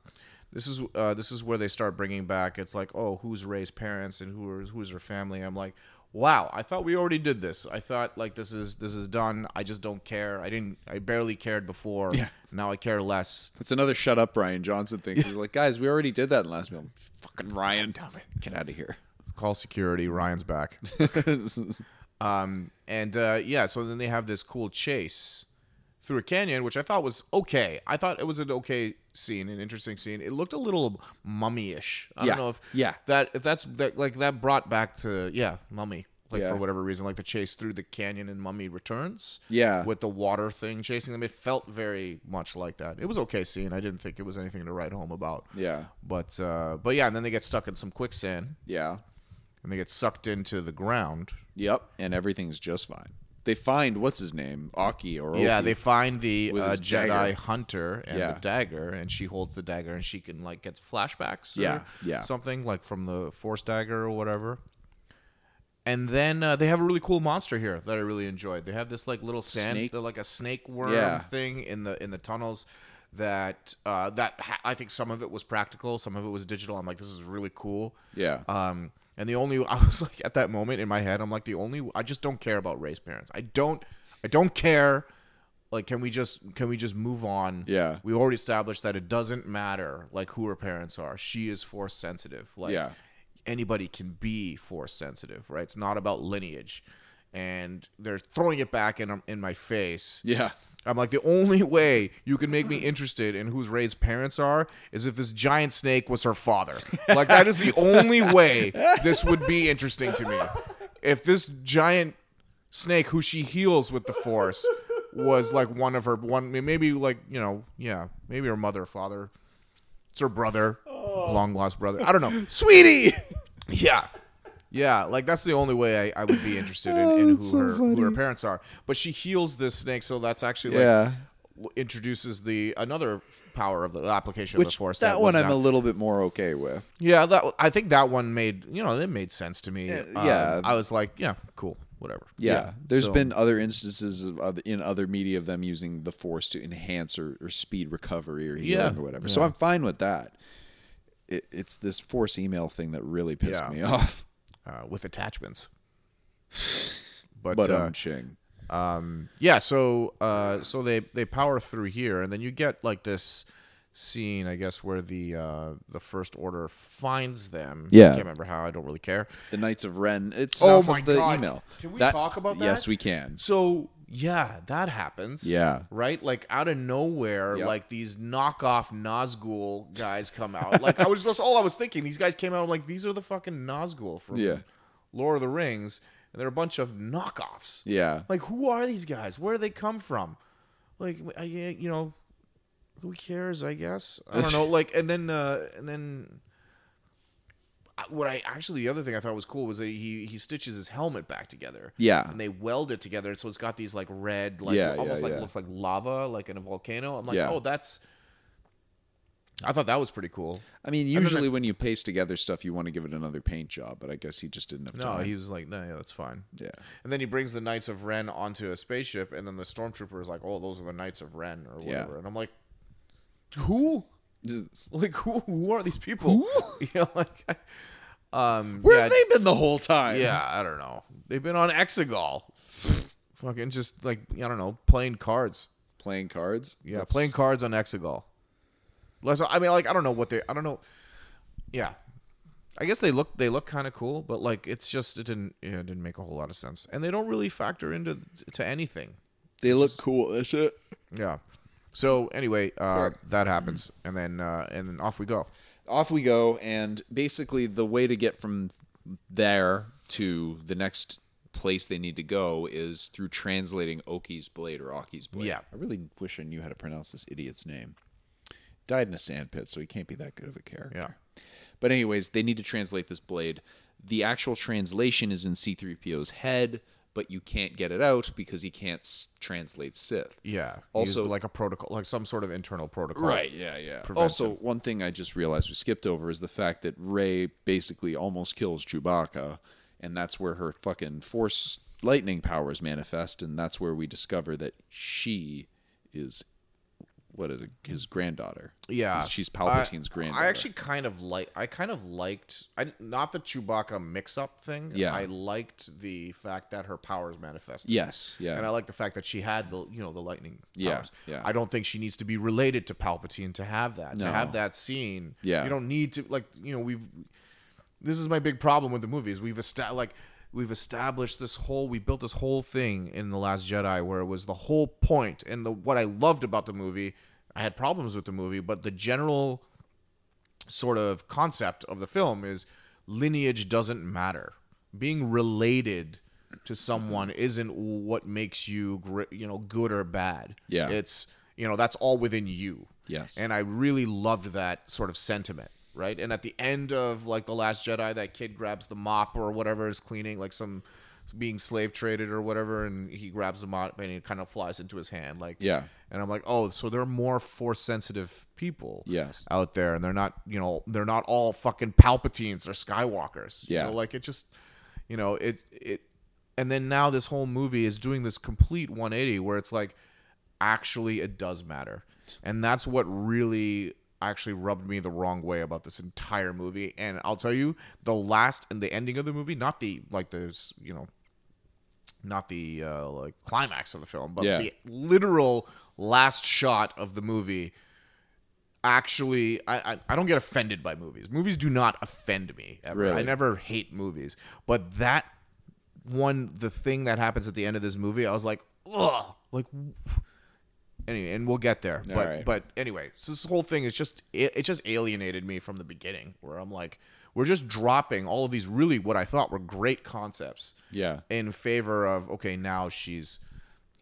this is uh, this is where they start bringing back. It's like, oh, who's Rey's parents and who are who's her family? I'm like, wow, I thought we already did this. I thought like this is this is done. I just don't care. I didn't. I barely cared before. Yeah. Now I care less. It's another shut up Rian Johnson thing. He's like, guys, we already did that in last meal. Fucking Rian, get out of here. Call security. Rian's back. Um, and uh, yeah, so then they have this cool chase through a canyon, which I thought was okay. I thought it was an okay scene, an interesting scene. It looked a little mummy-ish. I Yeah. don't know if Yeah. that if that's that like that brought back to yeah mummy like Yeah. for whatever reason like the chase through the canyon and mummy returns Yeah. with the water thing chasing them it felt very much like that it was okay scene i didn't think it was anything to write home about Yeah. but uh but yeah and then they get stuck in some quicksand Yeah. and they get sucked into the ground Yep. And everything's just fine. They find what's his name, Aki or Yeah, Ochi. they find the With uh, his Jedi dagger. hunter and Yeah. the dagger, and she holds the dagger, and she can like gets flashbacks. Or Yeah, yeah. something like from the Force dagger or whatever. And then uh, they have a really cool monster here that I really enjoyed. They have this like little sand, Snake? they're like a snake worm Yeah. thing in the in the tunnels. That uh, that ha- I think some of it was practical, some of it was digital. I'm like, this is really cool. Yeah. Um, and the only I was like at that moment in my head, I'm like the only I just don't care about Rey's parents. I don't I don't care. Like, can we just can we just move on? Yeah. We already established that it doesn't matter like who her parents are. She is force sensitive. Like Yeah. anybody can be force sensitive, right? It's not about lineage. And they're throwing it back in um, in my face. yeah. I'm like, the only way you can make me interested in whose Rey's parents are is if this giant snake was her father. Like, that is the only way this would be interesting to me. If this giant snake who she heals with the Force was like one of her, one, maybe like, you know, yeah, maybe her mother, father. It's her brother, oh. long lost brother. I don't know. Sweetie. Yeah. Yeah, like that's the only way I, I would be interested in, in who her who her parents are. But she heals this snake, so that's actually like Yeah. introduces the another power of the application of the force. that was one I'm a little bit more okay with. yeah. That I think that one made you know it made sense to me. Um, yeah. I was like, yeah, cool, whatever. Yeah, there's so- been other instances of other, in other media of them using the force to enhance or, or speed recovery or healing Yeah, or whatever. So. I'm fine with that. It, it's this force email thing that really pissed Yeah. me off. Uh, with attachments. But, But uh, um, Ching. um yeah so uh so they they power through here and then you get like this scene i guess where the uh the first order finds them Yeah. i can't remember how i don't really care The Knights of Ren. It's Oh my the God. email. Can we talk about that? Yes, we can. so yeah, that happens. Yeah. Right? Like out of nowhere, Yep. like these knockoff Nazgul guys come out. like I was that's all I was thinking. These guys came out I'm like these are the fucking Nazgul from Yeah. Lord of the Rings, and they're a bunch of knockoffs. Yeah. Like who are these guys? Where do they come from? Like I, you know, who cares? I guess I don't know. Like and then uh and then what I actually the other thing I thought was cool was that he he stitches his helmet back together. Yeah. and they weld it together, so it's got these like red, like Yeah, almost yeah, like yeah. looks like lava, like in a volcano. I'm like, oh, that's. I thought that was pretty cool. I mean, usually when you paste together stuff, you want to give it another paint job, but I guess he just didn't have No, time. he was like, no, yeah, that's fine. yeah. And then he brings the Knights of Ren onto a spaceship, and then the stormtrooper is like, "Oh, those are the Knights of Ren," or whatever. And I'm like, "Who? Like, who? Who are these people? you know, like, um, Where yeah, have they been the whole time? yeah, I don't know. They've been on Exegol, fucking just like I don't know, playing cards. Playing cards? Yeah, That's- playing cards on Exegol. I mean, like, I don't know what they. I don't know. Yeah, I guess they look they look kind of cool, but like, it's just it didn't yeah, it didn't make a whole lot of sense, and they don't really factor into to anything. They look cool. That's it. Yeah. So anyway, uh, that happens, and then uh, and then off we go. Off we go, and basically the way to get from there to the next place they need to go is through translating Ochi's blade or Aki's blade. Yeah. I really wish I knew how to pronounce this idiot's name. Died in a sandpit, so he can't be that good of a character. Yeah. But anyways, they need to translate this blade. The actual translation is in C3PO's head, but you can't get it out because he can't s- translate Sith. Yeah. Also- like a protocol, like some sort of internal protocol. Right, yeah, yeah. Also, one thing I just realized we skipped over is the fact that Rey basically almost kills Chewbacca, and that's where her fucking force lightning powers manifest, and that's where we discover that she is what is it, his granddaughter. Yeah. She's Palpatine's I- granddaughter. I actually kind of like. I kind of liked. I not the Chewbacca mix-up thing. Yeah. I liked the fact that her powers manifested. Yes, yeah. And I like the fact that she had the you know the lightning Yeah, powers. yeah. I don't think she needs to be related to Palpatine to have that. To have that scene. Yeah. You don't need to like you know we've. This is my big problem with the movies. We've established like we've established this whole we built this whole thing in the Last Jedi where it was the whole point and the what I loved about the movie. I had problems with the movie, but the general sort of concept of the film is lineage doesn't matter. Being related to someone isn't what makes you you know good or bad. Yeah. It's you know that's all within you. Yes. And I really loved that sort of sentiment, right? And at the end of like the last Jedi that kid grabs the mop or whatever is cleaning like some being slave traded or whatever and he grabs the mop and it kind of flies into his hand like Yeah. and I'm like, oh, so there are more force sensitive people Yes. out there, and they're not, you know, they're not all fucking Palpatines or Skywalkers. You Yeah. know, like it just, you know, it it, and then now this whole movie is doing this complete 180 where it's like, actually, it does matter, and that's what really actually rubbed me the wrong way about this entire movie. And I'll tell you, the last and the ending of the movie, not the like there's, you know, not the uh, like climax of the film, but Yeah. the literal last shot of the movie. Actually, I, I I don't get offended by movies. Movies do not offend me. Ever. Really? I never hate movies, but that one, the thing that happens at the end of this movie, I was like, ugh, like. Anyway, and we'll get there. All but right. but anyway, so this whole thing is just it, it just alienated me from the beginning. Where I'm like, we're just dropping all of these really what I thought were great concepts Yeah. in favor of okay now she's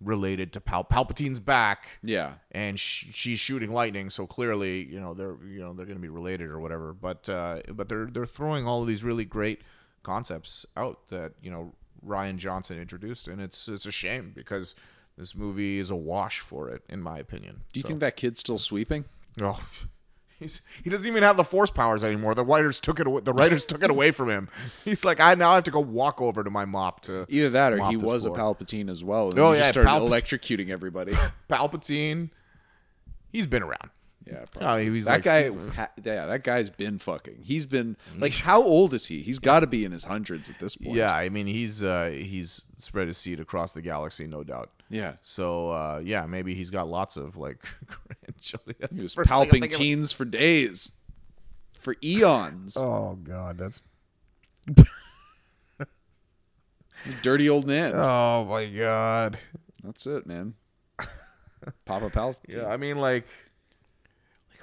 related to Pal Palpatine's back Yeah. and sh- she's shooting lightning so clearly you know they're you know they're going to be related or whatever but uh but they're they're throwing all of these really great concepts out that you know Rian Johnson introduced and it's it's a shame because this movie is a wash for it in my opinion Do you So- think that kid's still sweeping? Oh, he's he doesn't even have the force powers anymore. The writers took it. Away, the writers took it away from him. He's like, I now have to go walk over to my mop to Either that or he was floor." a Palpatine as well. And Oh, he just yeah, started Palpat- electrocuting everybody. Palpatine. He's been around. Yeah, Oh, he was that like- guy. Ha, yeah, that guy's been fucking. He's been like, how old is he? He's got to be in his hundreds at this point. Yeah, I mean he's uh, he's spread his seed across the galaxy, no doubt. yeah. So uh, yeah, maybe he's got lots of like grandchildren. He was First palping thinking of- teens for days, for eons. Oh god, that's Dirty old man. oh my god. That's it, man. Papa Palpatine. Yeah, I mean, like, like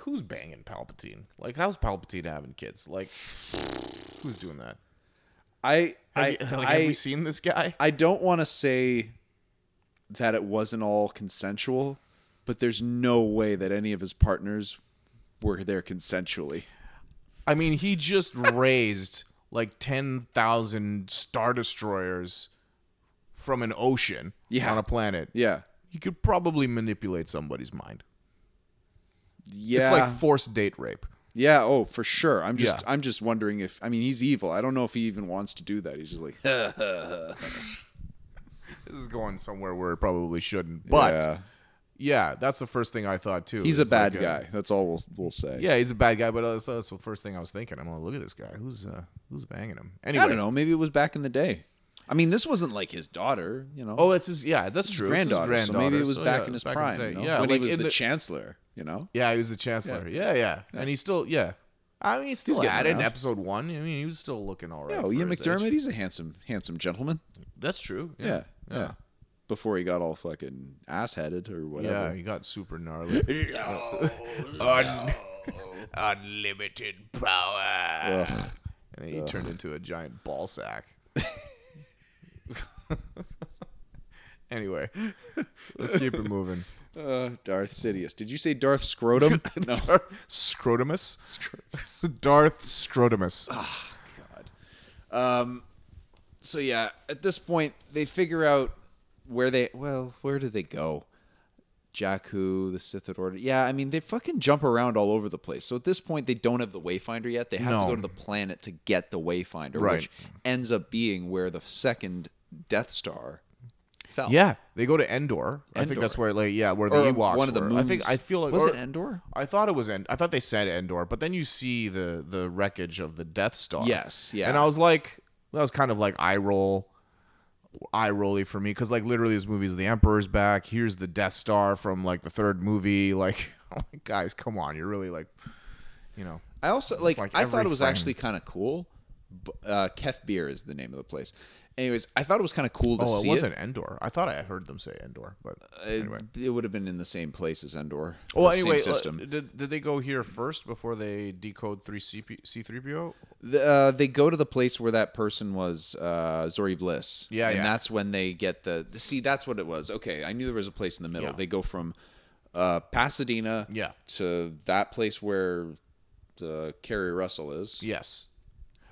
who's banging Palpatine? Like, how's Palpatine having kids? Like, who's doing that? I Have, I you- like, I, have we seen this guy? I don't want to say that it wasn't all consensual, but there's no way that any of his partners were there consensually. I mean, he just raised like ten thousand star destroyers from an ocean Yeah. on a planet. Yeah. You could probably manipulate somebody's mind. Yeah. It's like forced date rape. yeah, oh, for sure. I'm just Yeah. I'm just wondering if I mean, he's evil. I don't know if he even wants to do that. He's just like This is going somewhere where it probably shouldn't. But Yeah. yeah, that's the first thing I thought too. he's a bad like guy. That's all we'll we'll say. Yeah, he's a bad guy, but uh, that's, that's the first thing I was thinking. I'm like, look at this guy. Who's uh, who's banging him? Anyway, I don't know. Maybe it was back in the day. I mean, this wasn't like his daughter, you know. Oh, it's his. Yeah, that's his true. It's his granddaughter. So maybe it was so, back yeah, in his back prime. the you know? Yeah, when like he was in the, chancellor. You know. Yeah, he was the chancellor. Yeah, yeah, and he's still yeah. I mean, he's still at it in episode one. I mean, he was still looking all right. Yeah, Ian McDiarmid. age. He's a handsome, handsome gentleman. That's true. Yeah, Yeah, yeah. Before he got all fucking ass headed or whatever. yeah. he got super gnarly. Un- unlimited power. Ugh. And then he turned into a giant ball sack. anyway, let's keep it moving. Uh, Darth Sidious. Did you say Darth Scrotum? no. Scrotumus? Darth Scrotumus. Oh, God. Um, so yeah, at this point they figure out where they well, where do they go? Jakku, the Sith Order. Yeah, I mean they fucking jump around all over the place. So at this point they don't have the Wayfinder yet. They have to go to the planet to get the Wayfinder, Right. which ends up being where the second Death Star fell. Yeah, they go to Endor. I think that's where, like, yeah, where the Or Ewoks one of the were. moons. I think I feel like was or- it Endor? I thought it was End. I thought they said Endor, but then you see the the wreckage of the Death Star. Yes, yeah. And I was like, that was kind of like eye roll, eye rolly for me because like literally this movie is the Emperor's back. Here's the Death Star from like the third movie. Like, guys, come on, you're really like, you know, I also like. like I every thought it was frame. actually kind of cool. B- Uh, Kef Bir is the name of the place. Anyways, I thought it was kind of cool to oh, see it wasn't Endor. I thought I heard them say Endor, but It, anyway. it would have been in the same place as Endor. Well, anyway, uh, system. did, did they go here first before they decode three C three PO? The, uh, they go to the place where that person was, uh, Zori Bliss. Yeah, and yeah. that's when they get the, the. See, that's what it was. Okay, I knew there was a place in the middle. Yeah. They go from uh, Pasadena, Yeah. to that place where the Keri Russell is. Yes.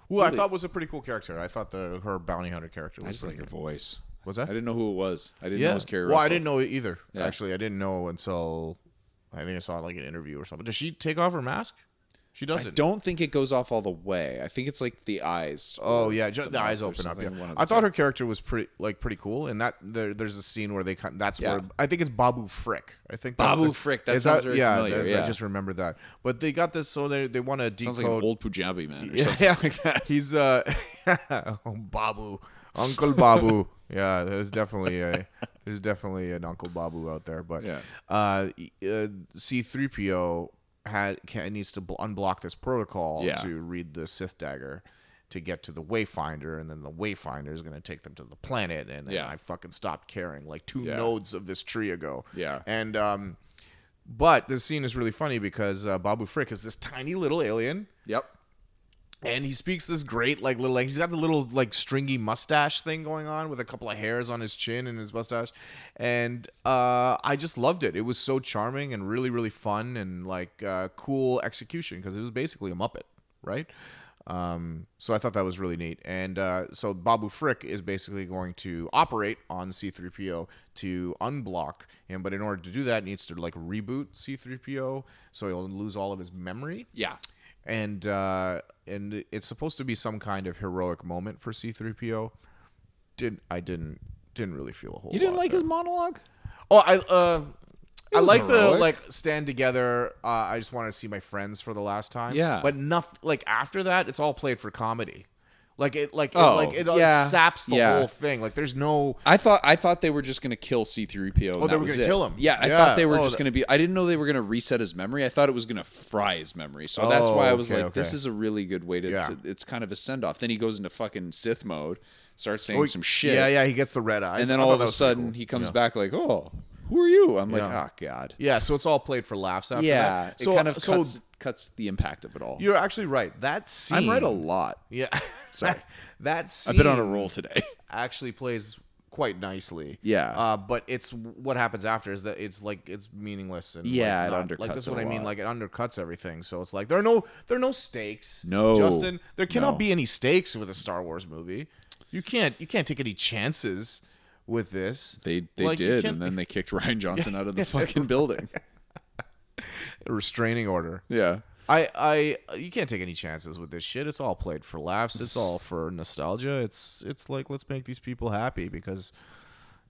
Who I Really? thought was a pretty cool character. I thought the her bounty hunter character was I just like her voice. What's that? I didn't know who it was. I didn't know yeah. it was Keri well, I didn't know it either. Yeah. Actually, I didn't know until I think I saw like an interview or something. Does she take off her mask? She doesn't. I don't think it goes off all the way. I think it's like the eyes. Oh yeah, just the eyes open up. Yeah. something, one of I thought her character was pretty like pretty cool, and that there, there's a scene where they cut. That's Yeah. where I think it's Babu Frick. I think that's Babu the- Frick, that sounds very yeah, familiar, yeah. I just remember that. But they got this, so they they want to decode. Sounds like an old Punjabi man or yeah, something yeah. like that. He's uh, oh, Babu, Uncle Babu. yeah, there's definitely a there's definitely an Uncle Babu out there. But Yeah. uh, C3PO had can, needs to bl- unblock this protocol Yeah. to read the Sith dagger to get to the Wayfinder, and then the Wayfinder is going to take them to the planet. And then Yeah. I fucking stopped caring like two Yeah. nodes of this tree ago. Yeah. and um. But this scene is really funny because uh, Babu Frick is this tiny little alien Yep. And he speaks this great like little like he's got the little like stringy mustache thing going on with a couple of hairs on his chin and his mustache. And uh i just loved it. It was so charming and really really fun and like uh cool execution because it was basically a muppet right? Um so i thought that was really neat. And uh so babu frick is basically going to operate on c3po to unblock him but in order to do that he needs to like reboot c3po so he'll lose all of his memory. Yeah. And uh, and it's supposed to be some kind of heroic moment for C-3PO. Didn't I didn't didn't really feel a whole. You didn't like there. his monologue? Oh, I uh, I like the like stand together. Uh, I just want to see my friends for the last time. Yeah. but nothing like after that, it's all played for comedy. Like it, like Oh, it, like it yeah. saps the Yeah. whole thing. Like there's no. I thought I thought they were just gonna kill C three PO. Oh, they were gonna kill him. Yeah, I Yeah. thought they were Oh, just that- gonna be. I didn't know they were gonna reset his memory. I thought it was gonna fry his memory. So that's Oh, why I oh, was okay, like, this is a really good way to. Yeah. to it's kind of a send off. Then he goes into fucking Sith mode. starts saying oh, some shit. Yeah, yeah, he gets the red eyes. And then all of a sudden cool. he comes back like, "Oh, who are you?" I'm like, Yeah. "Oh God." Yeah, so it's all played for laughs after Yeah, that. it So kind of so cuts cuts the impact of it all. you're actually right. That scene I'm right a lot. Yeah. Sorry. that scene I've been on a roll today. actually plays quite nicely. Yeah. Uh, but it's what happens after is that it's like it's meaningless and Yeah, like, it not- like undercuts this is it what a I mean. lot. Like it undercuts everything. So it's like there are no there are no stakes. No. Justin, there cannot No. be any stakes with a Star Wars movie. You can't you can't take any chances with this. They they Like, did, and then they kicked Rian Johnson out of the fucking building. a restraining order. Yeah. I, I, you can't take any chances with this shit. It's all played for laughs. It's all for nostalgia. It's, it's like let's make these people happy because,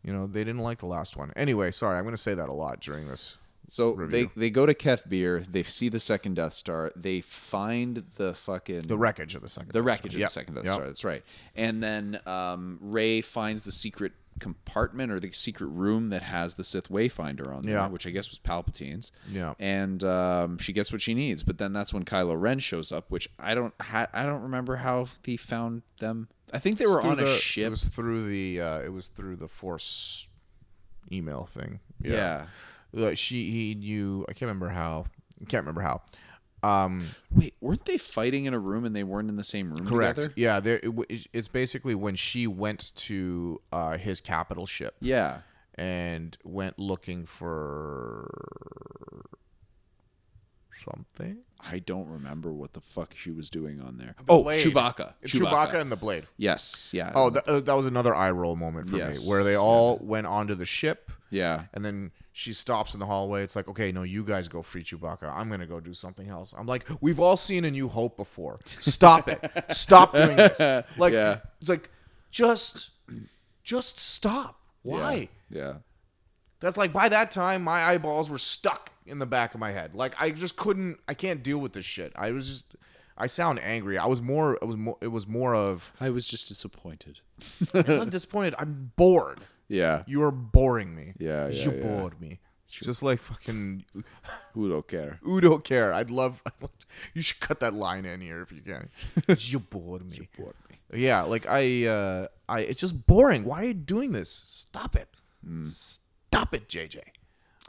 you know, they didn't like the last one. Anyway, sorry, I'm going to say that a lot during this. So Review. they they go to Kef Bir. They see the second Death Star. They find the fucking The wreckage of the second. the Death wreckage Star. of Yep, the second Death yep. Star. That's right. And then um, Rey finds the secret compartment or the secret room that has the Sith Wayfinder on there, Yeah. which I guess was Palpatine's. Yeah. And um, she gets what she needs. But then that's when Kylo Ren shows up, which I don't ha- I don't remember how he found them. I think they were on a ship. It was through the. Uh, it was through the Force email thing. yeah. Like, she he knew. I can't remember how. I can't remember how. Um, Wait, weren't they fighting in a room and they weren't in the same room correct. together? Yeah. There. It, it's basically when she went to uh, his capital ship. Yeah. and went looking for something. I don't remember what the fuck she was doing on there. oh, blade. Chewbacca. Chewbacca. and the blade. Yes. Yeah. Oh, that, uh, that was another eye roll moment for Yes. me, where they all went onto the ship, yeah. and then she stops in the hallway. It's like, okay, no, you guys go free Chewbacca. I'm gonna go do something else. I'm like, we've all seen A New Hope before. Stop it. Stop doing this. Like, Yeah. it's like, just, just stop. Why? Yeah. That's like by that time my eyeballs were stuck in the back of my head. Like I just couldn't I can't deal with this shit. I was just I sound angry. I was more it was more it was more of I was just disappointed. not disappointed. I'm bored. Yeah. You are boring me. Yeah, yeah, You yeah. bored me. Just like fucking Who don't care? Who don't care. I'd love you should cut that line in here if you can. you bored me. You Bored me. Yeah, like I uh I it's just boring. Why are you doing this? Stop it. Hmm. Stop it, JJ.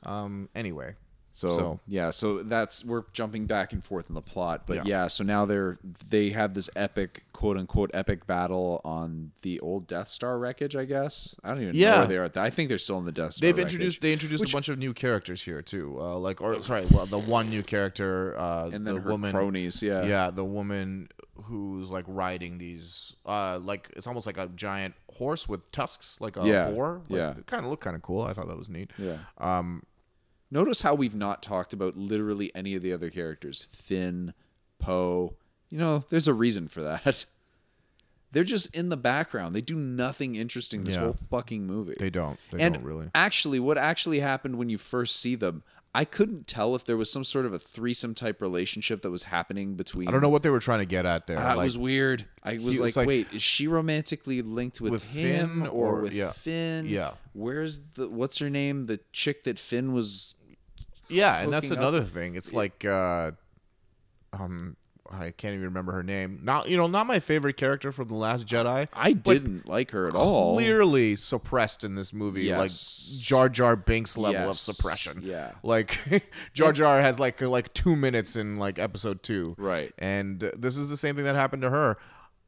Um anyway. So, So- yeah, so that's we're jumping back and forth in the plot, but Yeah. yeah. so now they're they have this epic quote unquote epic battle on the old Death Star wreckage, I guess. I don't even know where they are. At that. I think they're still in the Death Star. They've wreckage. introduced they introduced a bunch of new characters here too. Uh, like or sorry, well the one new character, uh, and then the woman, cronies, yeah, yeah, the woman who's like riding these, uh, like it's almost like a giant horse with tusks, like a Yeah, boar. Like, yeah. it kind of looked kind of cool. I thought that was neat. yeah. Um, Notice how we've not talked about literally any of the other characters. Finn, Poe. You know, there's a reason for that. They're just in the background. They do nothing interesting this Yeah. whole fucking movie. they don't. They and don't really. actually, what actually happened when you first see them, I couldn't tell if there was some sort of a threesome type relationship that was happening between. I don't know what they were trying to get at there. Ah, it like, was weird. I was like, was like- wait, is she romantically linked with, With him Finn or, or- with yeah. Finn? Yeah. Where's the what's her name? The chick that Finn was yeah, and that's another thing. It's like, uh, um, I can't even remember her name. Not you know, not my favorite character from the Last Jedi. I didn't like her at all. clearly suppressed in this movie, Yes. like Jar Jar Binks level of suppression. Yeah. like Jar Jar has like like two minutes in like episode two, Right. And this is the same thing that happened to her.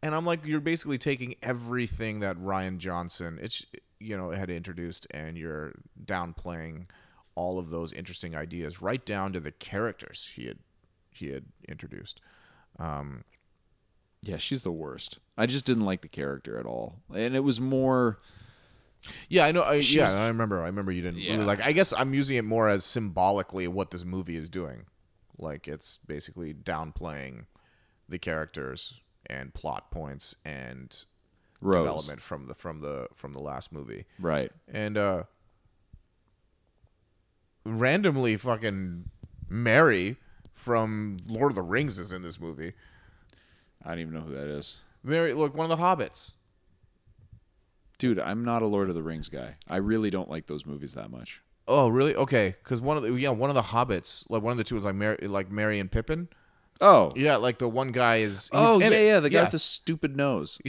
And I'm like, you're basically taking everything that Rian Johnson, it's you know, had introduced, and you're downplaying all of those interesting ideas, right down to the characters he had he had introduced. Um, Yeah, she's the worst. I just didn't like the character at all, and it was more. Yeah, I know. I, yeah, was- I remember. I remember you didn't Yeah. really like. I guess I'm using it more as symbolically what this movie is doing. Like it's basically downplaying the characters and plot points and Rose. development from the from the from the last movie. Right. And uh randomly fucking Merry from Lord of the Rings is in this movie. I don't even know who that is. Merry, look, one of the hobbits. Dude, I'm not a Lord of the Rings guy. I really don't like those movies that much. Oh, really? Okay, because one of the yeah, one of the hobbits, like one of the two was like Merry, like Merry and Pippin. Oh. Yeah, like the one guy is. oh, yeah, it. yeah. The guy with the stupid nose.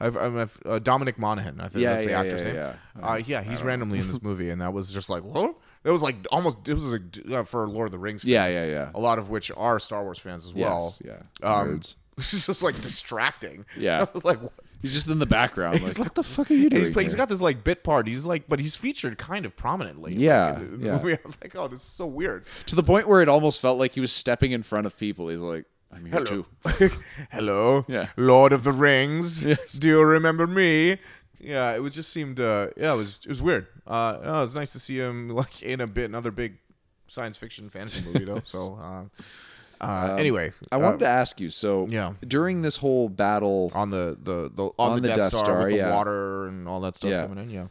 I've, I'm a, uh, Dominic Monaghan. I think Yeah, that's the yeah, actor's yeah, name. yeah. Uh, yeah, he's randomly in this movie, and that was just like, whoa. It was like almost. It was like uh, for Lord of the Rings. Fans, Yeah, yeah, yeah. A lot of which are Star Wars fans as well. Yes, yeah. Um, it's just like distracting. Yeah. I was like, what? He's just in the background. He's like, like- what the fuck are you doing? he's, playing, he's here?" got this like bit part. He's like, but he's featured kind of prominently. like, Yeah, in the yeah. movie. I was like, oh, this is so weird. to the point where it almost felt like he was stepping in front of people. He's like, I'm here Hello, too. hello, Yeah. Lord of the Rings. Yes. Do you remember me? Yeah, it was just seemed. Uh, yeah, it was it was weird. Uh, it was nice to see him like in a bit another big science fiction fantasy movie though. So, uh, uh, anyway, Um, I wanted uh, to ask you. So, yeah. during this whole battle, on the the, the on, the, Death, Star, with the yeah. water and all that stuff Yeah. coming in. Yeah,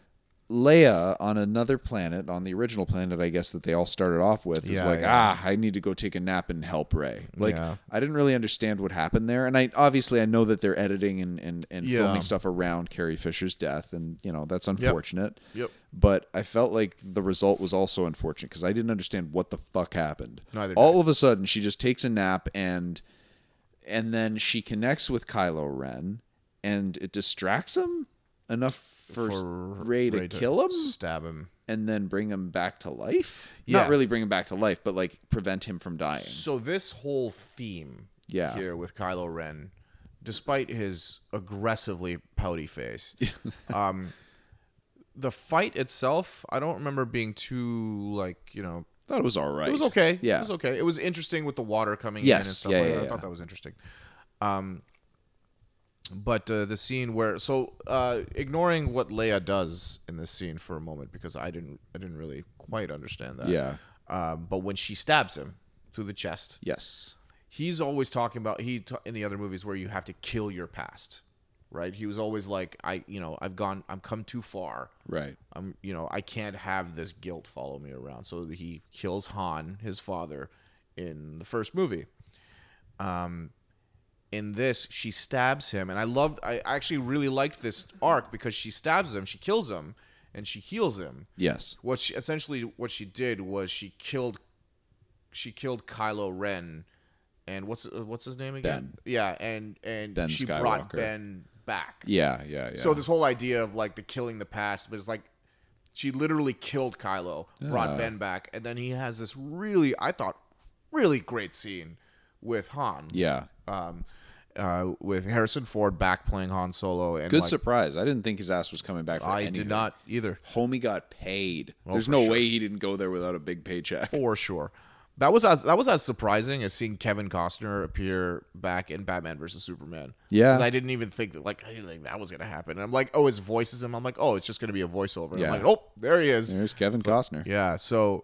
Leia on another planet, on the original planet, I guess that they all started off with, is Yeah, like, yeah. ah, I need to go take a nap and help Rey. Like, Yeah. I didn't really understand what happened there, and I obviously I know that they're editing and and, and filming stuff around Carrie Fisher's death, and you know that's unfortunate. Yep. But I felt like the result was also unfortunate because I didn't understand what the fuck happened. Neither did All of a sudden, she just takes a nap and and then she connects with Kylo Ren, and it distracts him enough for, Rey to kill him stab him. and then bring him back to life. Yeah. Not really bring him back to life, but like prevent him from dying. So this whole theme Yeah. here with Kylo Ren, despite his aggressively pouty face, um, the fight itself, I don't remember being too like you know. Thought it was all right. It was okay. Yeah. it was okay. It was interesting with the water coming in Yes, and stuff yeah, like yeah, that. I thought that was interesting. Um, but uh, the scene where so uh, ignoring what Leia does in this scene for a moment because I didn't I didn't really quite understand that. Yeah. Um, but when she stabs him through the chest, Yes. he's always talking about he t- in the other movies where you have to kill your past right he was always like i you know i've gone i'm come too far Right. i'm you know i can't have this guilt follow me around so he kills han his father in the first movie um in this she stabs him and i loved i actually really liked this arc because she stabs him she kills him and she heals him Yes. what she essentially what she did was she killed she killed Kylo Ren and what's uh, what's his name again? ben. Yeah, and and Ben she brought Ben back. Yeah. Yeah. Yeah. So this whole idea of like the killing the past was like she literally killed Kylo, brought Ah. Ben back, and then he has this really I thought really great scene with Han. yeah. Um uh, with Harrison Ford back playing Han Solo and Good like, surprise. I didn't think his ass was coming back for I anything. did not either. Homie got paid. There's no sure. way he didn't go there without a big paycheck. for sure. That was as that was as surprising as seeing Kevin Costner appear back in Batman versus Superman. Yeah, I didn't even think that like I didn't think that was gonna happen. And I'm like, oh, his voice is him. I'm like, oh, it's just gonna be a voiceover. And Yeah. I'm like, oh, there he is. There's Kevin Costner. Yeah. So,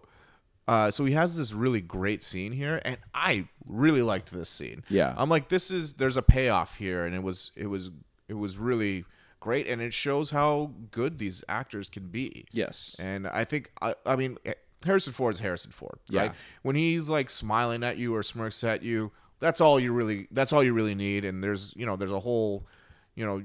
uh, so he has this really great scene here, and I really liked this scene. Yeah. I'm like, this is there's a payoff here, and it was it was it was really great, and it shows how good these actors can be. Yes. And I think I, I mean Harrison Ford's Harrison Ford, right? Yeah. When he's like smiling at you or smirks at you, that's all you really that's all you really need. And there's you know there's a whole, you know,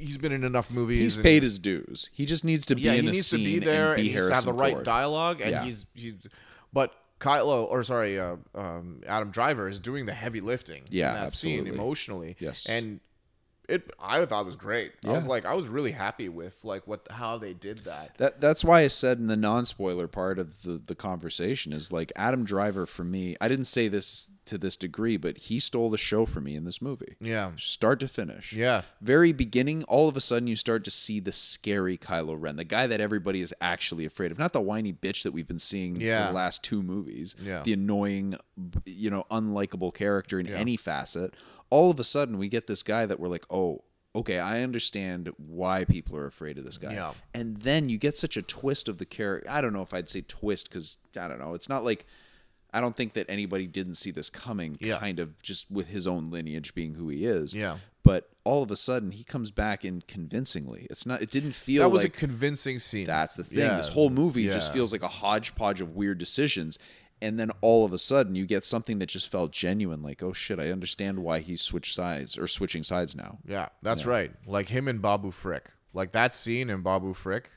he's been in enough movies. He's and- paid his dues. He just needs to be yeah, in he a needs to scene be there and and, be to have the right Ford. dialogue. And Yeah. he's he's, but Kylo or sorry, uh, um, Adam Driver is doing the heavy lifting. Yeah, in that scene emotionally. Yes. and it I thought it was great. I was like I was really happy with like what how they did that. That that's why I said in the non-spoiler part of the the conversation is like Adam Driver for me. I didn't say this to this degree, but he stole the show for me in this movie. Yeah. Start to finish. Yeah. Very beginning, all of a sudden you start to see the scary Kylo Ren, the guy that everybody is actually afraid of. Not the whiny bitch that we've been seeing Yeah. for the last two movies. Yeah. The annoying, you know, unlikable character in any facet. All of a sudden we get this guy that we're like, oh, okay, I understand why people are afraid of this guy. Yeah. And then you get such a twist of the character. I don't know if I'd say twist because I don't know. It's not like I don't think that anybody didn't see this coming. Yeah. Kind of just with his own lineage being who he is. Yeah. But all of a sudden he comes back in convincingly. It's not. It didn't feel That was like a convincing scene. that's the thing. Yeah. This whole movie just feels like a hodgepodge of weird decisions. And then all of a sudden, you get something that just felt genuine. Like, oh shit, I understand why he switched sides or switching sides now. Yeah, that's right. Like him and Babu Frick. Like that scene in Babu Frick.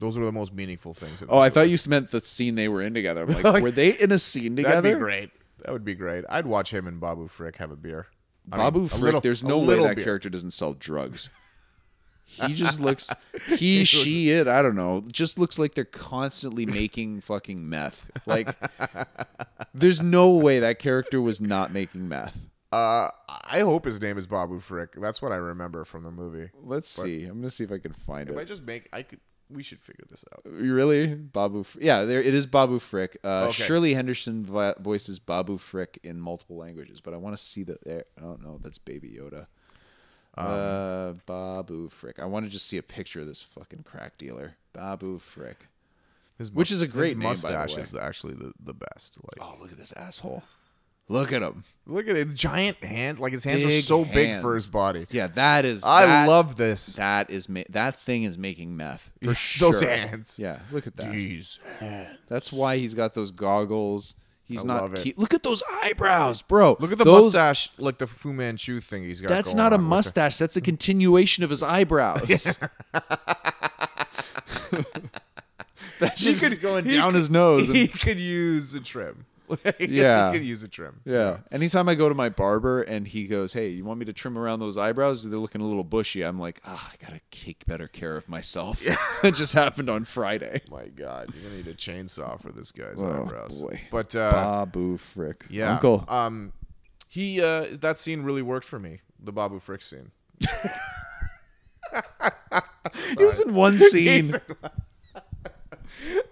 Those are the most meaningful things. in Oh, I thought you meant the scene they were in together. Like, Like, were they in a scene together? That'd be great. That would be great. I'd watch him and Babu Frick have a beer. I mean, Babu a Frick, little- there's no way that beer. character doesn't sell drugs. He just looks, he, she, it, I don't know, just looks like they're constantly making fucking meth. Like, there's no way that character was not making meth. Uh, I hope his name is Babu Frick. That's what I remember from the movie. Let's see. I'm gonna see if I can find If I just make, I could. We should figure this out. Really, Babu? Yeah, there it is. Babu Frick. Uh, Okay. Shirley Henderson voices Babu Frick in multiple languages, but I want to see that. There, oh no, that's Baby Yoda. Um, uh, Babu Frick. I want to just see a picture of this fucking crack dealer, Babu Frick. His Which is a great his name, the mustache way. is actually the, the best. Like, Oh, look at this asshole. Look at him. look at it, giant hands. Like his hands are Big so big for his body. Yeah, that is. I that- love this. that. Is ma- that thing is making meth for sure. Those hands. Yeah, look at that. These hands. That's why he's got those goggles. He's I not. it. Look at those eyebrows, bro. Look at the those, mustache, like the Fu Manchu thing he's got. That's not a with the- mustache. That's a continuation of his eyebrows. That's He just could- going down could- his nose. and- He could use a trim. Yes, Yeah. he could use a trim. yeah. Anytime I go to my barber and he goes, "Hey, you want me to trim around those eyebrows? They're looking a little bushy." I'm like, "Ah, I gotta take better care of myself." it just happened on Friday. My God, you're gonna need a chainsaw for this guy's Oh, eyebrows. boy. But uh, Babu Frick, yeah, Uncle. Um, he uh, that scene really worked for me. The Babu Frick scene. he was in one scene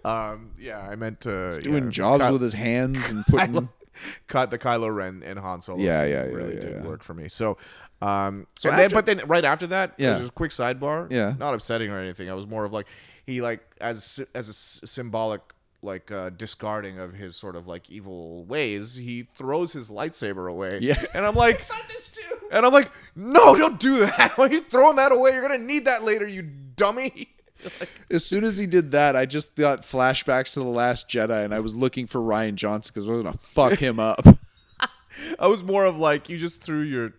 Um, yeah, I meant to doing yeah, jobs Ky- with his hands and putting. Cut the Kylo Ren and Han Solo. Yeah, scene yeah, yeah, really yeah, did yeah. work for me. So, um, So and then, but then right after that, Yeah. there's a quick sidebar. Yeah. not upsetting or anything. I was more of like he like as as a s- symbolic like uh, discarding of his sort of like evil ways. He throws his lightsaber away. Yeah. and I'm like. And I'm like, no, don't do that. Why are you throwing that away? You're gonna need that later, you dummy. As soon as he did that, I just got flashbacks to the Last Jedi, and I was looking for Rian Johnson because we're gonna fuck him up. I was more of like, you just threw your.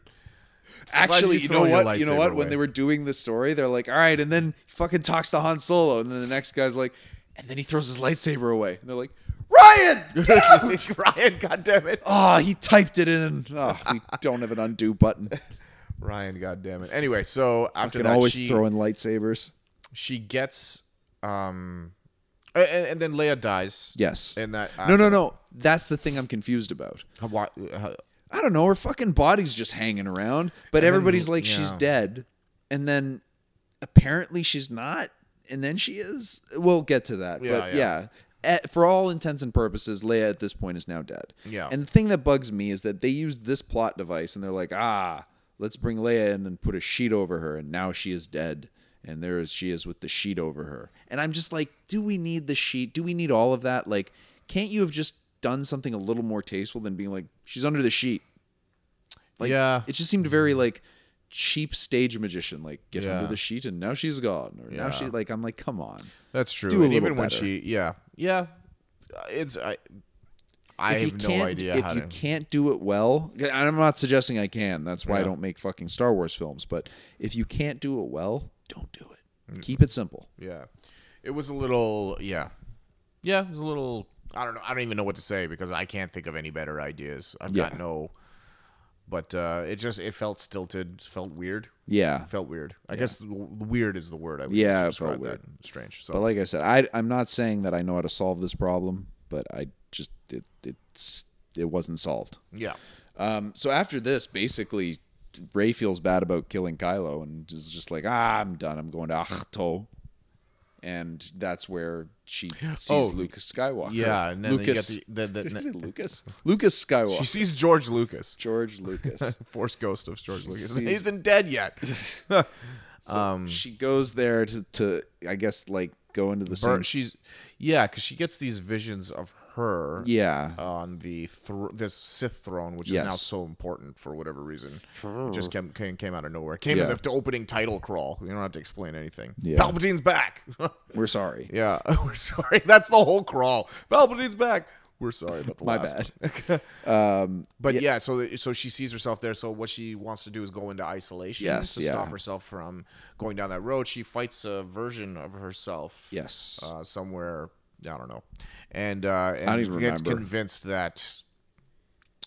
Actually, you you know what? You know what? When they were doing the story, they're like, "All right," and then he fucking talks to Han Solo, and then the next guy's like, and then he throws his lightsaber away, and they're like, "Rian!" Rian, goddammit. oh, he typed it in. Oh, we don't have an undo button. Rian, goddammit. Anyway, so after Can that, always she, throw in lightsabers. She gets. um and, and then Leia dies. Yes. In that. No, no, no. That's the thing I'm confused about. Why, uh, I don't know. Her fucking body's just hanging around, but everybody's like she's yeah. dead, and then apparently she's not, and then she is. We'll get to that. Yeah, but yeah. yeah. Eh, for all intents and purposes, Leia at this point is now dead. Yeah. And the thing that bugs me is that they used this plot device, and they're like, ah, let's bring Leia in and put a sheet over her, and now she is dead. And there is she is with the sheet over her. And I'm just like, do we need the sheet? Do we need all of that? Like, can't you have just done something a little more tasteful than being like, she's under the sheet? Like, Yeah. It just seemed very like cheap stage magician. Like, get Yeah. under the sheet and now she's gone. Or now Yeah. she like I'm like, come on. that's true. Do and even when she, yeah, yeah, it's I. I if have no idea if you to. can't do it well. I'm not suggesting I can. That's why I don't make fucking Star Wars films. But if you can't do it well, don't do it. Mm. Keep it simple. Yeah, it was a little. Yeah, yeah, it was a little. I don't know. I don't even know what to say because I can't think of any better ideas. I've Yeah. got no. But uh, it just it felt stilted, felt weird. Yeah. It felt weird. I guess the- weird is the word I would Yeah, use it to felt describe that. Strange. So But like I said, I I'm not saying that I know how to solve this problem, but I just it it's it wasn't solved. yeah, Um, so after this, basically, Rey feels bad about killing Kylo and is just like, ah, I'm done. I'm going to Ahch-To. And that's where she sees Oh, Lucas Skywalker. yeah, and then you Lucas. get the, the, the, Lucas? Lucas Skywalker. she sees George Lucas, George Lucas. Force Ghost of George Lucas. sees- He isn't dead yet. Um, she goes there to, to, I guess, like go into the Bur- same. she's yeah, because she gets these visions of her. Yeah. on the thr this Sith throne, which is now so important for whatever reason. It just came, came came out of nowhere. Came Yeah. in the, the opening title crawl. You don't have to explain anything. Yeah. Palpatine's back. We're sorry. yeah, we're sorry. That's the whole crawl. Palpatine's back. We're sorry about the My last bad. um, But yeah, so so she sees herself there. So what she wants to do is go into isolation Yes, to yeah. stop herself from going down that road. She fights a version of herself. yes. Uh, somewhere I don't know, and uh, and don't even gets remember. convinced that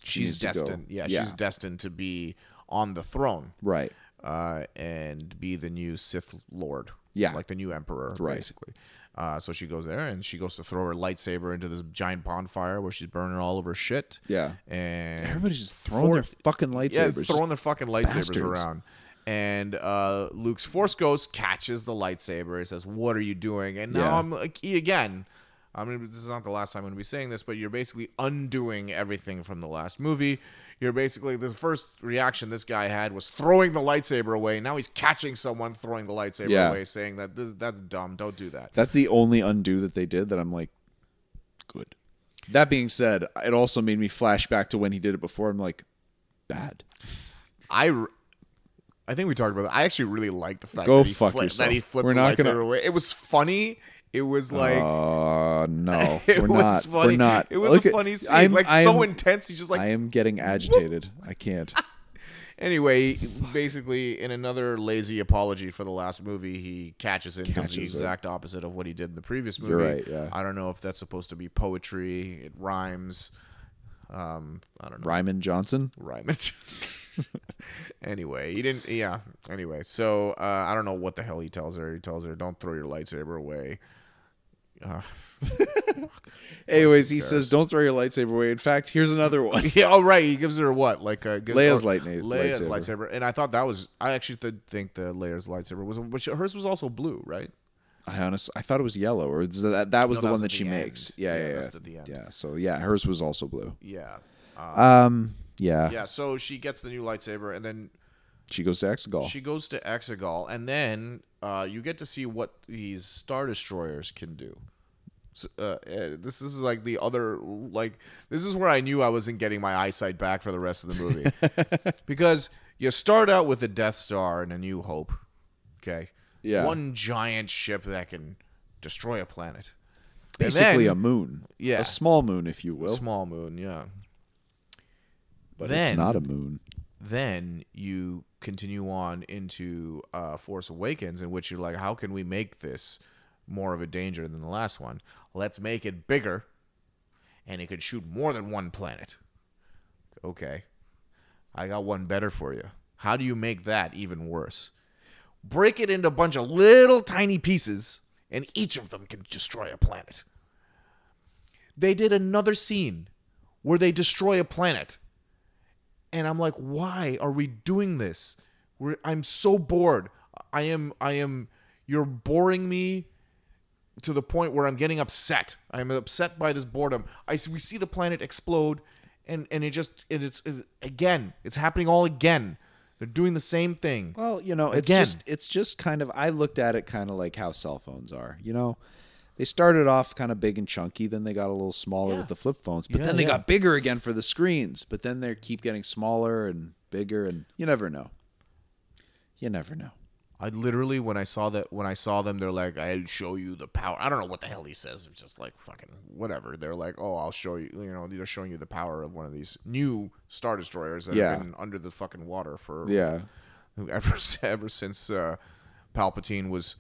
she's go. destined. Yeah, Yeah. she's destined to be on the throne, Right. uh, and be the new Sith Lord. Yeah. like the new Emperor, Right. basically. Uh, so she goes there and she goes to throw her lightsaber into this giant bonfire where she's burning all of her shit. Yeah. and Everybody's just throwing Four- their fucking yeah, lightsabers. throwing their fucking lightsabers bastards. around. And uh, Luke's Force Ghost catches the lightsaber. He says, "What are you doing?" And now Yeah. I'm like, again. I mean, this is not the last time I'm going to be saying this, but you're basically undoing everything from the last movie. You're basically the first reaction this guy had was throwing the lightsaber away. Now he's catching someone throwing the lightsaber Yeah. away, saying that this, that's dumb. Don't do that. That's the only undo that they did that I'm like, good. That being said, it also made me flash back to when he did it before. I'm like, bad. I, r- I think we talked about that. I actually really liked the fact Go that he, fuck fli- yourself. that he flipped We're the not lightsaber gonna- away. It was funny. It was like uh, no, it we're was not. funny. We're not. It was Look a at- funny scene, I'm- like I so intense. He's just like I am getting agitated. I can't. Anyway, basically, in another lazy apology for the last movie, he catches it does the Catches it. exact opposite of what he did in the previous movie. You're right, yeah. I don't know if that's supposed to be poetry. It rhymes. Um, I don't know. Ryman Johnson. It. anyway, he didn't. Yeah. Anyway, so uh, I don't know what the hell he tells her. He tells her, "Don't throw your lightsaber away." Uh, Anyways, he says, "Don't throw your lightsaber away." In fact, here's another one. Yeah, oh right. He gives her what, like a gives, Leia's or- lightna- Leia's lightsaber. lightsaber. and I thought that was. I actually th- think the Leia's lightsaber was, which hers was also blue, right? I honestly, I thought it was yellow, or that that was No, the that one that at she the end. makes? Yeah, Yeah, yeah, yeah. that's at the end. Yeah. So yeah, hers was also blue. Yeah. Uh, Um. Yeah. yeah. So she gets the new lightsaber, and then She goes to Exegol. she goes to Exegol, and then uh, you get to see what these star destroyers can do. Uh, this is like the other like this is where I knew I wasn't getting my eyesight back for the rest of the movie because you start out with the Death Star and A New Hope, okay, Yeah. one giant ship that can destroy a planet, Basically then- a moon. Yeah. A small moon, if you will. a small moon, yeah. but then- it's not a moon. then you continue on into uh, Force Awakens, in which you're like, how can we make this more of a danger than the last one? Let's make it bigger, and it could shoot more than one planet. Okay, I got one better for you. How do you make that even worse? Break it into a bunch of little tiny pieces, and each of them can destroy a planet. They did another scene where they destroy a planet and I'm like, why are we doing this? We're, I'm so bored. I am. I am. You're boring me to the point where I'm getting upset. I'm upset by this boredom. I s- we see the planet explode, and and it just it, it's, it's again. It's happening all again. They're doing the same thing. Well, you know, it's Again. just it's just kind of I looked at it kind of like how cell phones are. You know, they started off kind of big and chunky, then they got a little smaller Yeah. with the flip phones, but Yeah, then they yeah. got bigger again for the screens. But then they keep getting smaller and bigger, and you never know. You never know. I literally when I saw that when I saw them, they're like, "I'll show you the power." I don't know what the hell he says. It's just like fucking whatever. They're like, "Oh, I'll show you." You know, they're showing you the power of one of these new star destroyers that Yeah. have been under the fucking water for Yeah. ever ever since uh, Palpatine was,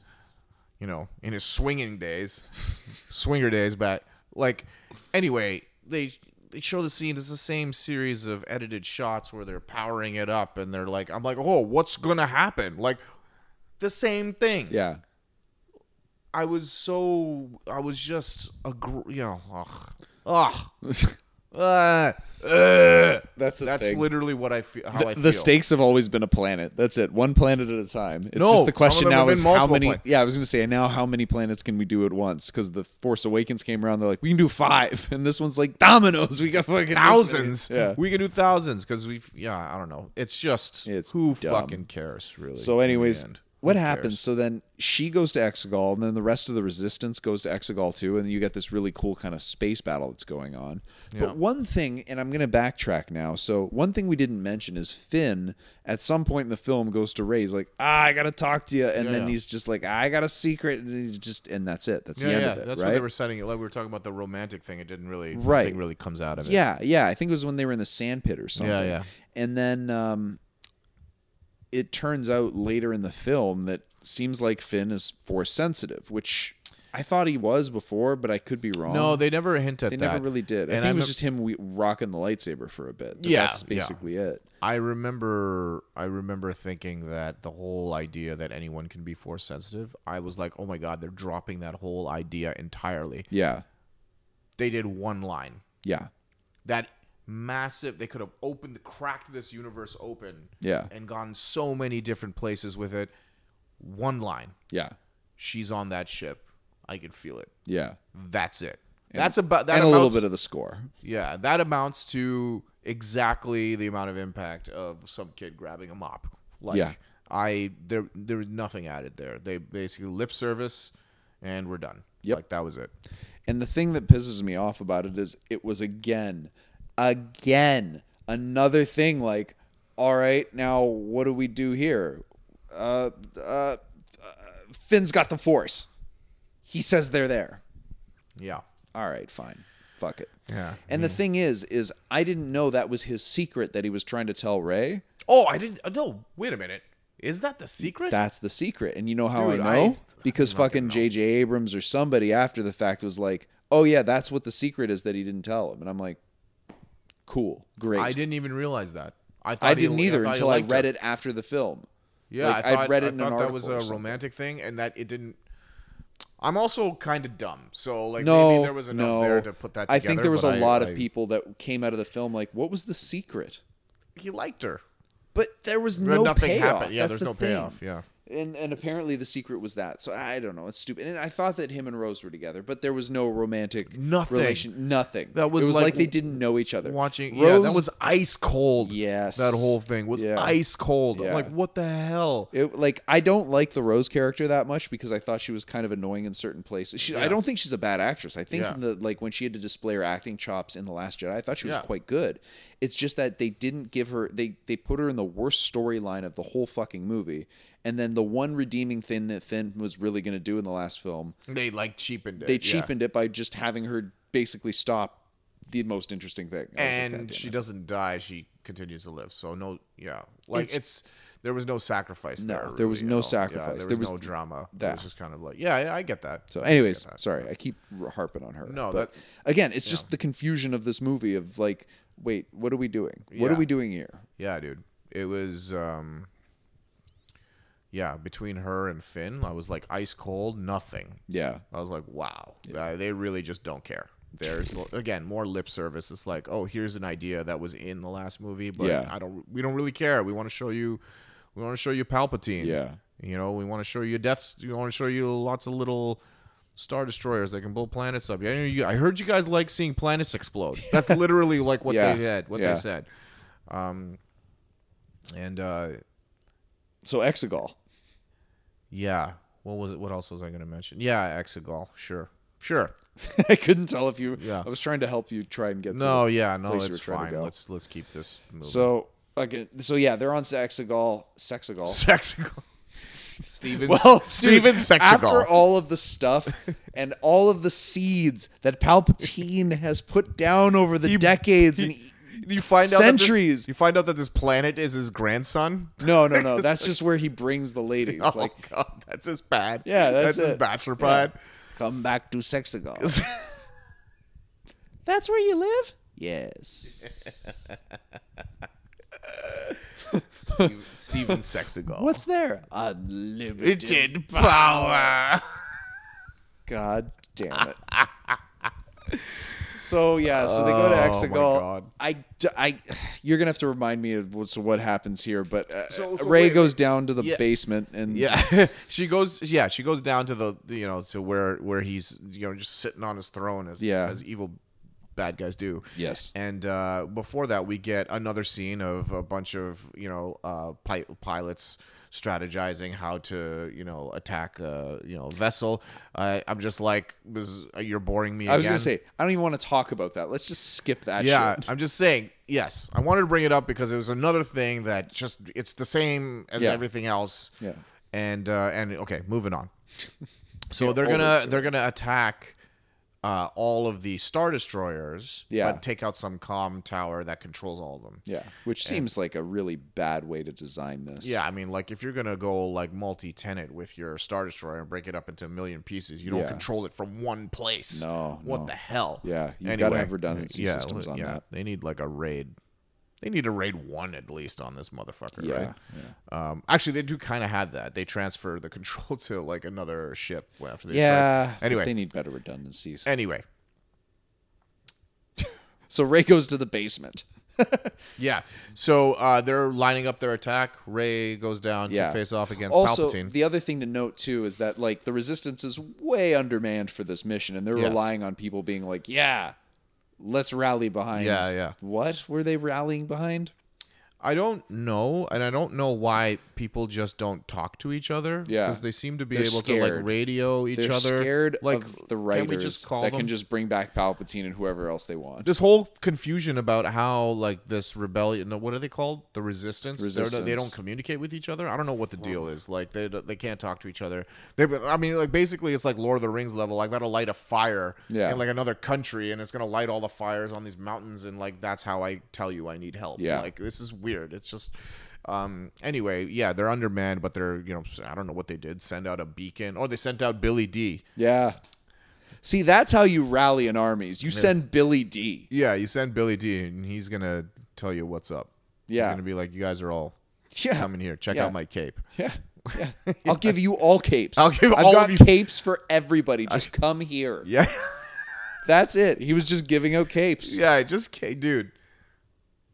you know, in his swinging days, swinger days back. Like, anyway, they they show the scene. It's the same series of edited shots where they're powering it up, and they're like, I'm like, oh, what's gonna happen? Like, the same thing. Yeah. I was so I was just a gr- you know, ugh, ugh, uh, uh. That's That's thing. literally what I feel. How the, I feel. the stakes have always been a planet. That's it. One planet at a time. It's No, just the question now is how many. plan- Yeah, I was to say now how many planets can we do at once? Because the Force Awakens came around, they're like we can do five, and this one's like dominoes. We got fucking thousands. Yeah. we can do thousands because we've. Yeah, I don't know. It's just It's who dumb. fucking cares, really. So, anyways? What happens? So then she goes to Exegol, and then the rest of the Resistance goes to Exegol too, and you get this really cool kind of space battle that's going on. Yeah. But one thing, and I'm going to backtrack now. So one thing we didn't mention is Finn. At some point in the film, goes to Rey. He's like, "Ah, I got to talk to you," and Yeah, then yeah. he's just like, "I got a secret," and he's just, and that's it. That's the end yeah, of it. that's right? what they were setting it. Like we were talking about the romantic thing. It didn't really. Right. Really comes out of it. Yeah, yeah. I think it was when they were in the sand pit or something. Yeah, yeah. And then um, it turns out later in the film that seems like Finn is force sensitive, which I thought he was before, but I could be wrong. No, they never hint at They that. They never really did. I And think it was mem- just him we- rocking the lightsaber for a bit. Yeah, that's yeah. basically it. I remember I remember thinking that the whole idea that anyone can be force sensitive, I was like, "Oh my god, they're dropping that whole idea entirely." Yeah, They did one line. yeah, That massive they could have opened cracked this universe open Yeah. and gone so many different places with it. One line. yeah, She's on that ship. I can feel it. yeah. That's it. That's about that and a little bit of the score. Yeah, that amounts to exactly the amount of impact of some kid grabbing a mop. Like Yeah. I there there was nothing added there. They basically lip service and we're done. Yep. Like that was it. And the thing that pisses me off about it is it was again, again, another thing like, all right, now what do we do here? Uh, uh, uh, Finn's got the force. He says they're there. Yeah. All right, fine. Fuck it. Yeah. And the thing is, is I didn't know that was his secret that he was trying to tell Rey. Oh, I didn't uh, no, wait a minute. Is that the secret? That's the secret. And you know how Dude, I know? I- because fucking. J.J. Abrams or somebody after the fact was like, "Oh yeah, that's what the secret is that he didn't tell him." And I'm like, "Cool, great." I didn't even realize that. I thought I didn't either thought until I read her. it after the film. Yeah, Like, I thought, read it I in an thought that was a romantic thing, and that it didn't. I'm also kind of dumb, so like No, maybe there was enough no. there to put that. Together, I think there was a I- lot I- of people that came out of the film like, "What was the secret?" He liked her. But there was no nothing payoff. happened. Yeah, That's there's the no thing. payoff. Yeah. And and apparently the secret was that. So I don't know. It's stupid. And I thought that him and Rose were together, but there was no romantic Nothing. relation. Nothing. That was it was like like, they didn't know each other. Watching, Rose, yeah, that was ice cold. Yes. that whole thing was Yeah. ice cold. I'm Yeah. like, what the hell? It, like I don't like the Rose character that much because I thought she was kind of annoying in certain places. She, I don't think she's a bad actress. I think Yeah. in the like when she had to display her acting chops in the Last Jedi, I thought she was Yeah. quite good. It's just that they didn't give her they they put her in the worst storyline of the whole fucking movie. And then the one redeeming thing that Finn was really going to do in the last film, They like cheapened it. they yeah. cheapened it by just having her basically stop the most interesting thing. I was like, and she doesn't die. She continues to live. So no, yeah, like It's- it's, there was no sacrifice No, there. there was no know? Yeah, sacrifice. there There was, was no drama. It that. was just kind of like, yeah, I, I get that. So, anyways, get that. sorry, I keep harping on her. No, but that- again, it's just the confusion of this movie of like, wait, what are we doing? What are we doing here? Yeah, dude. It was um yeah, between her and Finn, I was like ice cold, nothing. Yeah, I was like, wow, uh, they really just don't care. There's again more lip service. It's like, oh, here's an idea that was in the last movie, but Yeah. I don't. We don't really care. We want to show you. We want to show you Palpatine. Yeah. You know, we want to show you deaths. We want to show you lots of little star destroyers that can blow planets up. Yeah, you, I heard you guys like seeing planets explode. That's literally like what Yeah. they had. What Yeah. they said. Um, and uh, so Exegol. Yeah, what was it? What else was I going to mention? Yeah, Exegol. Sure, sure. I couldn't tell if you. Yeah. I was trying to help you try and get. No, yeah, no, it's were trying to fine. Let's let's keep this moving. So okay, so yeah, they're on Sexagol. Sexagol. Sexigal. Steven Well, Steven Sexigal. after all of the stuff and all of the seeds that Palpatine has put down over the decades and you find out that this- centuries. you find out that this planet is his grandson. no, no, no. That's just where he brings the ladies. Oh like, god, that's his pad. yeah, that's, his it. bachelor Yeah. pad. Come back to Sexagol. That's where you live? Yes. Steve, Steven Sexigal. What's there? Unlimited power? God damn it. So yeah, so they go to Oh, Exegol. I, I- you're gonna have to remind me of what's, what happens here. But uh, So- so Rey wait, goes down to the Yeah. basement and Yeah, she goes. Yeah, she goes down to the, the, you know to where where he's you know just sitting on his throne as Yeah. as evil bad guys do. Yes. And uh, before that, we get another scene of a bunch of you know uh, pi- pilots strategizing how to you know attack a you know vessel. I I'm just like this. You're boring me. I was again. gonna say I don't even want to talk about that. Let's just skip that. Yeah, shit. I'm just saying. Yes, I wanted to bring it up because it was another thing that just it's the same as Yeah. everything else. Yeah. And uh, and okay, moving on. So they're gonna they're gonna attack uh, all of the star destroyers, Yeah. but take out some comm tower that controls all of them. Yeah, which seems like a really bad way to design this. Yeah, I mean, like if you're gonna go like multi-tenant with your star destroyer and break it up into a million pieces, you don't Yeah. control it from one place. No, what no. the hell? Yeah, you've Anyway, gotta have redundancy yeah, systems on yeah, that. They need like a raid. They need to raid one at least on this motherfucker, Yeah, right? Um, actually, they do kind of have that. They transfer the control to like another ship after they yeah. strike. Anyway, they need better redundancies. anyway, So Rey goes to the basement. yeah. So uh, they're lining up their attack. Rey goes down Yeah. to face off against also, Palpatine. the other thing to note too is that like the resistance is way undermanned for this mission, and they're Yes. relying on people being like, "Yeah, let's rally behind." Yeah, yeah. What were they rallying behind? I don't know, and I don't know why people just don't talk to each other. Yeah. because they seem to be They're able to like radio each They're other. scared like of the writers Can we just call that them? can just bring back Palpatine and whoever else they want. this whole confusion about how like this rebellion no, what are they called the resistance, They're- they don't communicate with each other i don't know what the deal is like they, they can't talk to each other they i mean like basically it's like lord of the rings level i've got to light a fire Yeah. in like another country and it's going to light all the fires on these mountains and like that's how i tell you i need help Yeah. like this is weird it's just um anyway yeah they're undermanned but they're you know i don't know what they did send out a beacon or they sent out billy dee Yeah. See, that's how you rally an armies. You send Billy Dee. yeah you send billy dee and he's gonna tell you what's up Yeah. he's gonna be like you guys are all Yeah. come in here. Check Yeah. out my cape. Yeah. Yeah. I'll give you all capes. I'll give I've all got capes for everybody. Just come here. Yeah, That's it. He was just giving out capes. yeah. Just dude.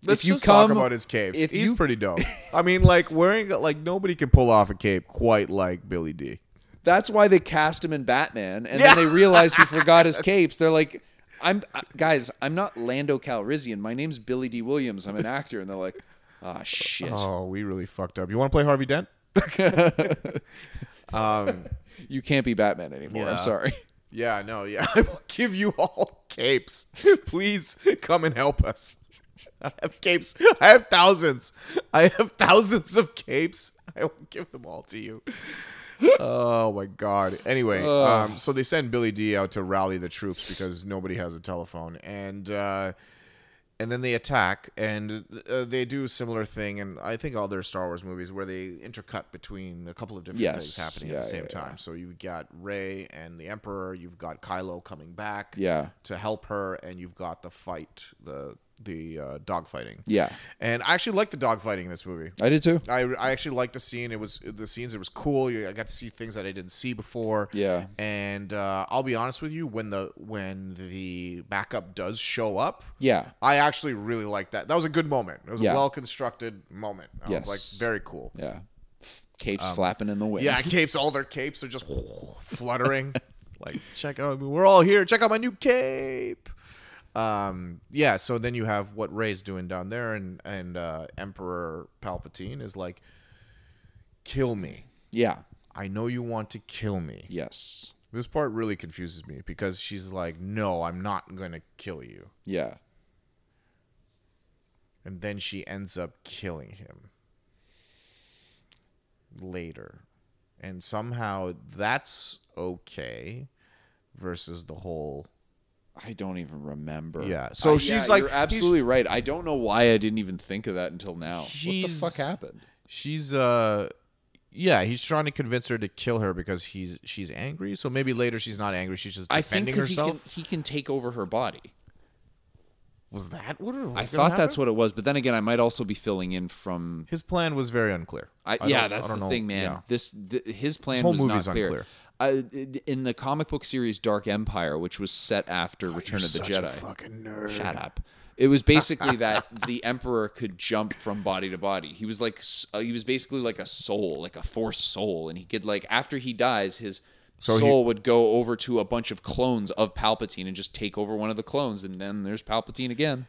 Let's you just talk about his capes. if He's you- pretty dope. I mean, like wearing like nobody can pull off a cape quite like Billy Dee. That's why they cast him in Batman, and Yeah. then they realized he forgot his capes. They're like, "I'm uh, guys, I'm not Lando Calrissian. My name's Billy Dee Williams. I'm an actor." And they're like, "Ah, shit. Oh, we really fucked up. You want to play Harvey Dent? um. You can't be Batman anymore. Yeah. I'm sorry." Yeah. No. Yeah. I will give you all capes. Please come and help us. I have capes. I have thousands. I have thousands of capes. I will give them all to you. oh my god. Anyway, um, so they send Billy Dee out to rally the troops because nobody has a telephone, and uh, and then they attack, and uh, they do a similar thing, and I think all their Star Wars movies where they intercut between a couple of different Yes. things happening at the same yeah, yeah. time. So you've got Rey and the Emperor, you've got Kylo coming back, Yeah. to help her, and you've got the fight, the the uh, dogfighting. Yeah, And I actually like the dogfighting in this movie. I did too. I, I actually liked the scene. It was the scenes. It was cool. I got to see things that I didn't see before. Yeah. And uh, I'll be honest with you, when the when the backup does show up, Yeah, I actually really like that. That was a good moment. It was Yeah. a well constructed moment. I Yes. was like very cool. yeah. Capes flapping in the wind. Um, Yeah, capes. All their capes are just fluttering. like check out. We're all here. Check out my new cape. Um, yeah. So then you have what Rey's doing down there, and and uh, Emperor Palpatine is like, kill me. yeah. I know you want to kill me. Yes. This part really confuses me because she's like, no, I'm not going to kill you. Yeah. And then she ends up killing him later. And somehow that's okay versus the whole. I don't even remember. Yeah, so I- she's yeah, like- you're absolutely right. I don't know why I didn't even think of that until now. She's- what the fuck happened? She's, uh. Yeah, he's trying to convince her to kill her because he's she's angry. So maybe later she's not angry. She's just I think defending he can, herself. he can take over her body. Was that what it was? I thought that's what it was, but then again, I might also be filling in from. his plan was very unclear. I, I yeah, that's the know. thing, man. Yeah. This th- his plan whole was movie's not clear. unclear. In the comic book series Dark Empire, which was set after Return of the Jedi. fucking nerd. Shut up. It was basically that the emperor could jump from body to body. He was like uh, he was basically like a soul, like a force soul, and he could like after he dies, his So he- soul would go over to a bunch of clones of Palpatine and just take over one of the clones, and then there's Palpatine again.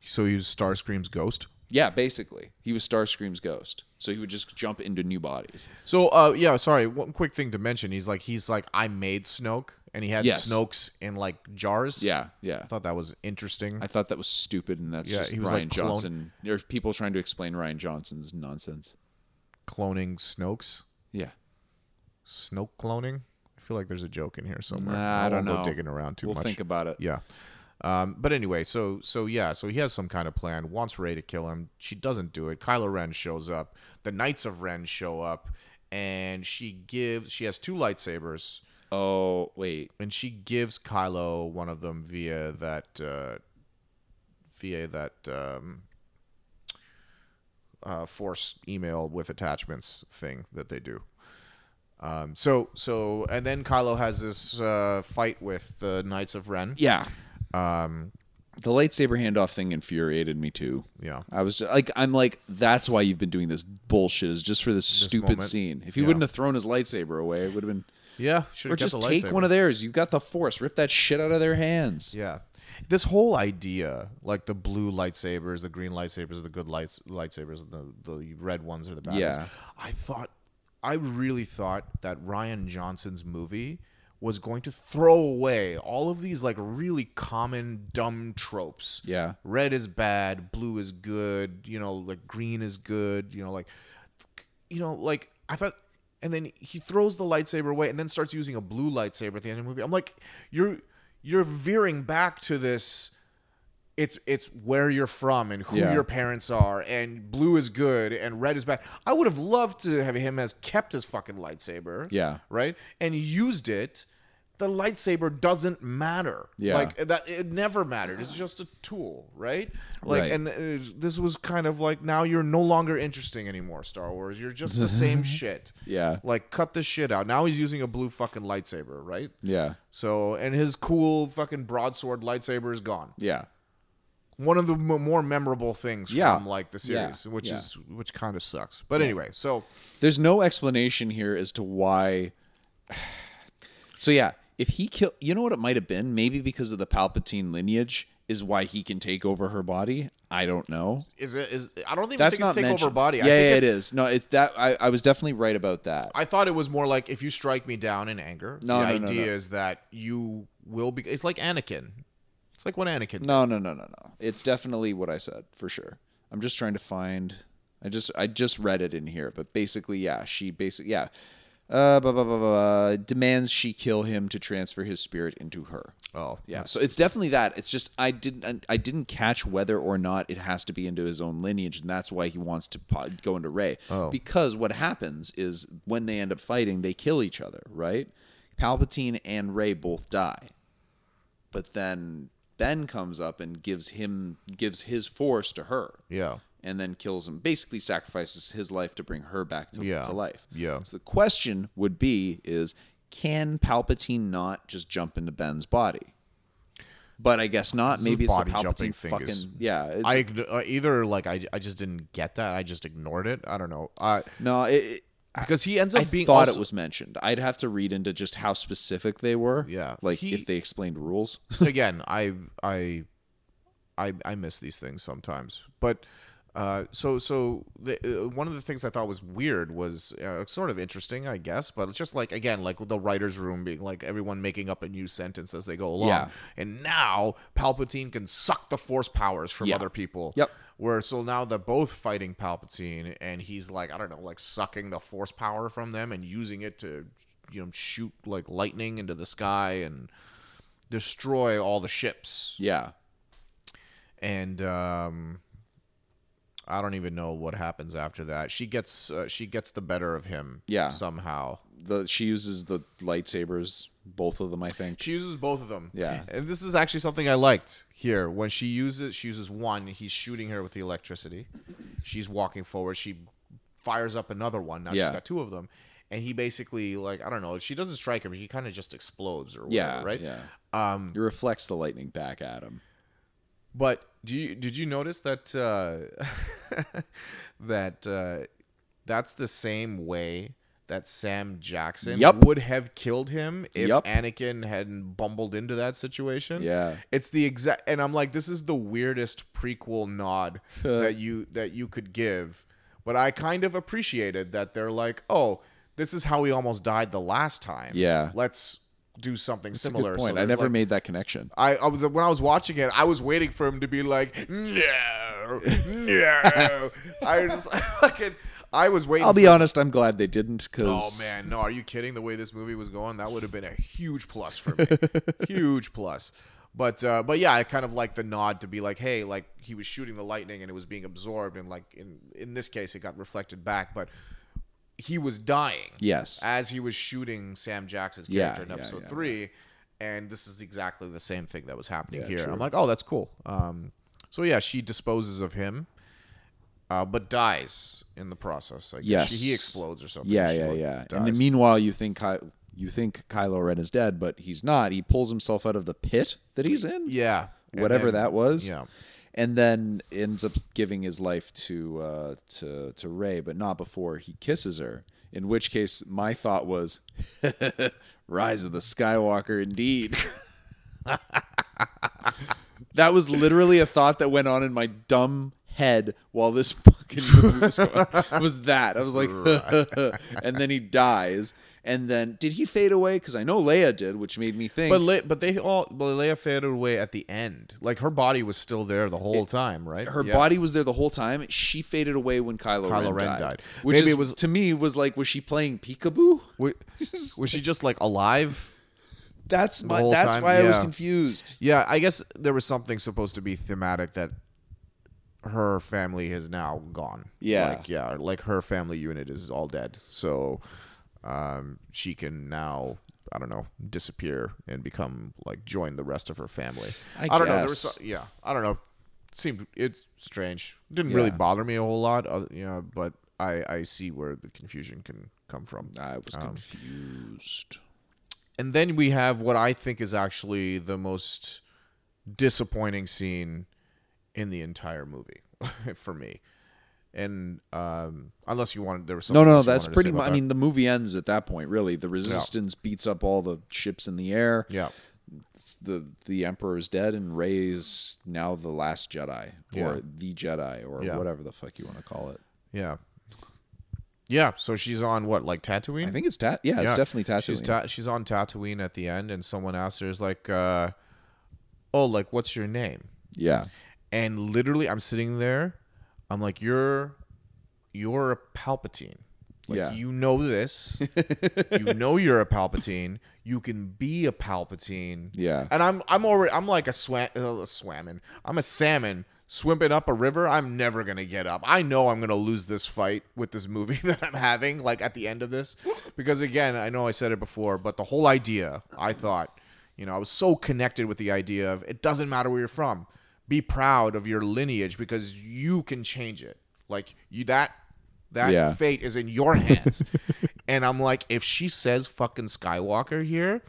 So he was Starscream's ghost. Yeah, basically, he was Starscream's ghost, so he would just jump into new bodies. So uh yeah, sorry, one quick thing to mention. He's like he's like I made Snoke and he had Yes. Snokes in like jars. Yeah, yeah. I thought that was interesting. I thought that was stupid, and that's Yeah, just he was, Rian like, clone- Johnson. There's people trying to explain Rian Johnson's nonsense. cloning Snokes. Yeah, Snoke cloning? I feel like there's a joke in here somewhere. Nah, I don't won't know. go digging around too we'll much. think about it. Yeah. Um, but anyway, so so yeah, so he has some kind of plan. Wants Rey to kill him. She doesn't do it. Kylo Ren shows up. The Knights of Ren show up, and she gives. She has two lightsabers, Oh wait, and she gives Kylo one of them via that uh, via that um, uh, Force email with attachments thing that they do. Um, so so and then Kylo has this uh, fight with the Knights of Ren. yeah. Um, The lightsaber handoff thing infuriated me too. yeah. I was just, like, I'm like, that's why you've been doing this bullshit is just for this, stupid moment. scene. If he Yeah. wouldn't have thrown his lightsaber away, it would have been. Yeah, Or just take one of theirs. You've got the force. Rip that shit out of their hands. Yeah, this whole idea, like the blue lightsabers, the green lightsabers the good lights lightsabers, and the the red ones are the bad Yeah. ones. I thought, I really thought that Rian Johnson's movie was going to throw away all of these like really common dumb tropes. Yeah. red is bad, blue is good. You know, like green is good. You know, like you know, like I thought, and then he throws the lightsaber away, and then starts using a blue lightsaber at the end of the movie. I'm like, you're you're veering back to this. It's it's where you're from and who Yeah. your parents are, and blue is good and red is bad. I would have loved to have him as kept his fucking lightsaber, Yeah. right, and used it. The lightsaber doesn't matter, Yeah. like that. It never mattered. It's just a tool, right? Like, Right. and uh, this was kind of like now you're no longer interesting anymore, Star Wars. You're just the same shit. Yeah. Like, cut the shit out. Now he's using a blue fucking lightsaber, right? Yeah. So, and his cool fucking broadsword lightsaber is gone. Yeah. One of the m- more memorable things Yeah. from like the Yeah. series, which Yeah. is which kind of sucks. But anyway, so There's no explanation here as to why. So yeah, if he kill, you know what it might have been? Maybe because of the Palpatine lineage is why he can take over her body. I don't know. is it is I don't even That's think not it's take mentioned. over body. Yeah, I think yeah, it is. No, it that I, I was definitely right about that. I thought it was more like if you strike me down in anger. No, the no, no, idea no. is that you will be. It's like Anakin. Like what Anakin. No, no, no, no, no. It's definitely what I said for sure. I'm just trying to find. I just I just read it in here, but basically, yeah, she basically yeah, uh, blah, blah, blah, blah, demands she kill him to transfer his spirit into her. Oh, Yeah, so it's definitely that. It's just I didn't I didn't catch whether or not it has to be into his own lineage, and that's why he wants to go into Rey. Oh. Because what happens is when they end up fighting, they kill each other, right? Palpatine and Rey both die, but then Ben comes up and gives him gives his force to her, Yeah. and then kills him. Basically, sacrifices his life to bring her back to, Yeah. to life. Yeah. So the question would be: Is can Palpatine not just jump into Ben's body? But I guess not. Maybe it's the body jumping Palpatine thing fucking is- yeah. I uh, either like I, I just didn't get that. I just ignored it. I don't know. Uh, no, it- because he ends up I being thought also- it was mentioned. I'd have to read into just how specific they were. Yeah. like He- if they explained rules. again, I I I I miss these things sometimes. But uh, so so the, uh, one of the things I thought was weird was uh, sort of interesting, I guess. But it's just like again, like the writers' room being like everyone making up a new sentence as they go along. Yeah. And now Palpatine can suck the Force powers from Yeah. other people. Yep. Where so now they're both fighting Palpatine, and he's like I don't know, like sucking the Force power from them and using it to you know shoot like lightning into the sky and destroy all the ships yeah, and um I don't even know what happens after that. She gets uh, she gets the better of him Yeah. somehow. The she uses the lightsabers, both of them. I think. She uses both of them. Yeah. And this is actually something I liked here. When she uses she uses one, he's shooting her with the electricity. She's walking forward. She fires up another one. Now Yeah. she's got two of them. And he basically like I don't know, she doesn't strike him, he kind of just explodes or whatever, yeah, right? Yeah, Um it reflects the lightning back at him. But do you did you notice that uh, that uh, that's the same way that Sam Jackson Yup. would have killed him if Yup. Anakin hadn't bumbled into that situation? Yeah. It's the exact and I'm like this is the weirdest prequel nod that you that you could give. But I kind of appreciated that they're like, "Oh, this is how he almost died the last time. Yeah. Let's do something That's similar. good So. I never like- made that connection. I, I was when I was watching it, I was waiting for him to be like, no, no. I was fucking, I was waiting. I'll be honest. I'm glad they didn't. Cause oh man, no! Are you kidding? The way this movie was going, that would have been a huge plus for me. huge plus. But uh, but yeah, I kind of like the nod to be like, hey, like he was shooting the lightning and it was being absorbed, and like in in this case, it got reflected back, but he was dying. Yes. as he was shooting Sam Jackson's Yeah, character in yeah, episode yeah, three, and this is exactly the same thing that was happening Yeah, here. true. I'm like, oh, that's cool. Um, so yeah, she disposes of him, uh, but dies in the process. Like Yes. she, he explodes or something. Yeah, yeah, yeah. And dies. then meanwhile, you think Ky- you think Kylo Ren is dead, but he's not. He pulls himself out of the pit that he's in. yeah, whatever then- that was. Yeah, and then ends up giving his life to uh, to to Rey, but not before he kisses her. In which case, my thought was, "Rise of the Skywalker, indeed." that was literally a thought that went on in my dumb head while this fucking movie was going. Was that I was like, and then he dies. And then did he fade away? Because I know Leia did, which made me think. but Le- but they all but Leia faded away at the end. Like her body was still there the whole time, right? her Yeah. body was there the whole time. She faded away when Kylo, Kylo Ren, Ren died. died. Which Maybe is, it was- to me was like, was she playing peekaboo? Wa- was she just like alive? That's my. That's time? why I was confused. Yeah, I guess there was something supposed to be thematic that her family is now gone. Yeah. like yeah, like her family unit is all dead. So um, she can now. I don't know, disappear and become like join the rest of her family. I don't know. There was guess. so, yeah, I don't know. It seemed it's strange. Didn't really bother me a whole lot, uh, you know, but I I see where the confusion can come from. I was Um, confused. and then we have what I think is actually the most disappointing scene in the entire movie for me. And um, unless you wanted, there was something No, no, that's pretty much. I mean, the movie ends at that point. Really, the Resistance beats up all the ships in the air. yeah, The the Emperor is dead, and Rey is now the last Jedi, or Yeah. the Jedi, or Yeah. whatever the fuck you want to call it. yeah, yeah. So she's on what, like Tatooine? I think it's Tat. Yeah, it's definitely Tatooine. She's ta- she's on Tatooine at the end, and someone asks her, "Is like, uh, oh, like, what's your name?" yeah, and literally i'm sitting there i'm like you're you're a palpatine. Like Yeah. you know this. You know you're a palpatine. You can be a palpatine. Yeah. and i'm i'm already i'm like a swam uh, a swamming. I'm a salmon swimming up a river. I'm never gonna get up. I know i'm gonna lose this fight with this movie that i'm having like at the end of this. Because again i know i said it before but the whole idea i thought you know i was so connected with the idea of it doesn't matter where you're from be proud of your lineage because you can change it like you that that Yeah. fate is in your hands and i'm like if she says fucking skywalker here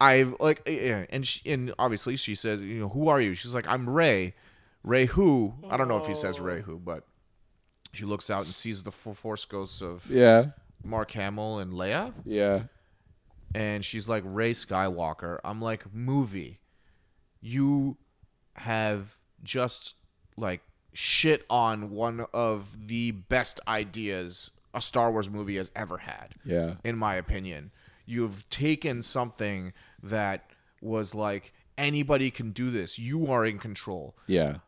I've like eh, and she, and obviously she says, you know, who are you? She's like, I'm Rey. Rey who? I don't know if he says Rey who, but she looks out and sees the force ghosts of yeah, Mark Hamill and Leia, yeah. and she's like Rey Skywalker. I'm like, movie, you have just like shit on one of the best ideas a Star Wars movie has ever had Yeah. in my opinion. You've taken something that was like anybody can do this. You are in control. Yeah.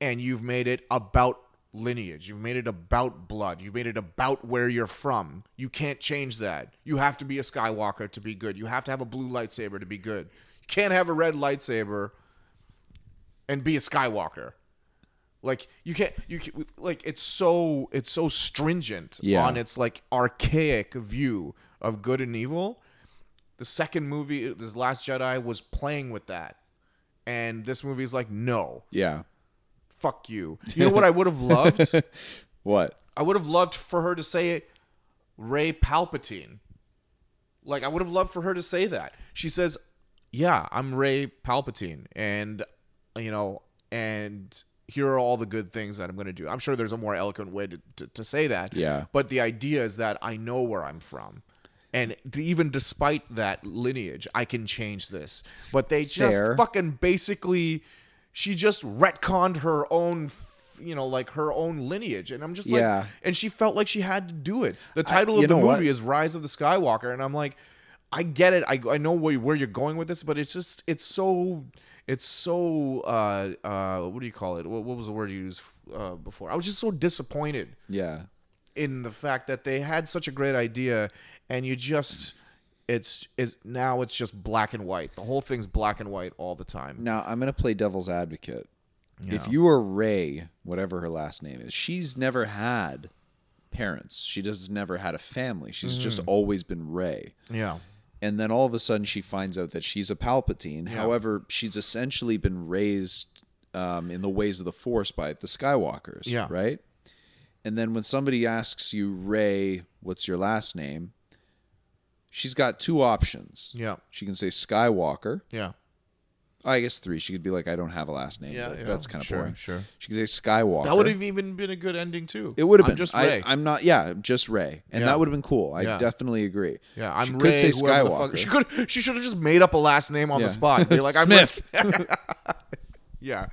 And you've made it about lineage. You've made it about blood. You've made it about where you're from. You can't change that. You have to be a Skywalker to be good. You have to have a blue lightsaber to be good. You can't have a red lightsaber and be a Skywalker. Like you can't you can, like it's so it's so stringent Yeah. on its like archaic view of good and evil. The second movie, this Last Jedi, was playing with that, and this movie's like, no, Yeah. fuck you. You know what I would have loved? What? I would have loved for her to say Rey Palpatine. Like I would have loved for her to say that. She says, "Yeah, I'm Rey Palpatine and you know, and here are all the good things that I'm going to do." I'm sure there's a more eloquent way to, to, to say that. Yeah. But the idea is that I know where I'm from. And even despite that lineage, I can change this. But they just Fair. fucking basically she just retconned her own you know like her own lineage and i'm just like Yeah. and she felt like she had to do it the title you of the movie what? is rise of the skywalker and i'm like I get it. I I know where where you're going with this, but it's just it's so it's so uh uh what do you call it? What, what was the word you used uh, before? I was just so disappointed Yeah. in the fact that they had such a great idea and you just it's it now it's just black and white. The whole thing's black and white all the time. Now I'm gonna play devil's advocate. If you are Rey, whatever her last name is, she's never had parents. She just never had a family. She's just Mm. always been Rey. Yeah. And then all of a sudden she finds out that she's a Palpatine. However, she's essentially been raised um, in the ways of the Force by the Skywalkers. Yeah. Right? And then when somebody asks you, Rey, what's your last name? She's got two options. Yeah. She can say Skywalker. Yeah. I guess three. She could be like, I don't have a last name. Yeah, but yeah. that's kind of Sure, boring. sure. She could say Skywalker. That would have even been a good ending too. It would have been just Rey. I'm not. Yeah, just Rey, and Yeah. that would have been cool. I Yeah. definitely agree. yeah, I'm she Rey. could say whoever the Skywalker. fuck- She could. She should have just made up a last name on Yeah. the spot. And be like, I'm Smith. Yeah.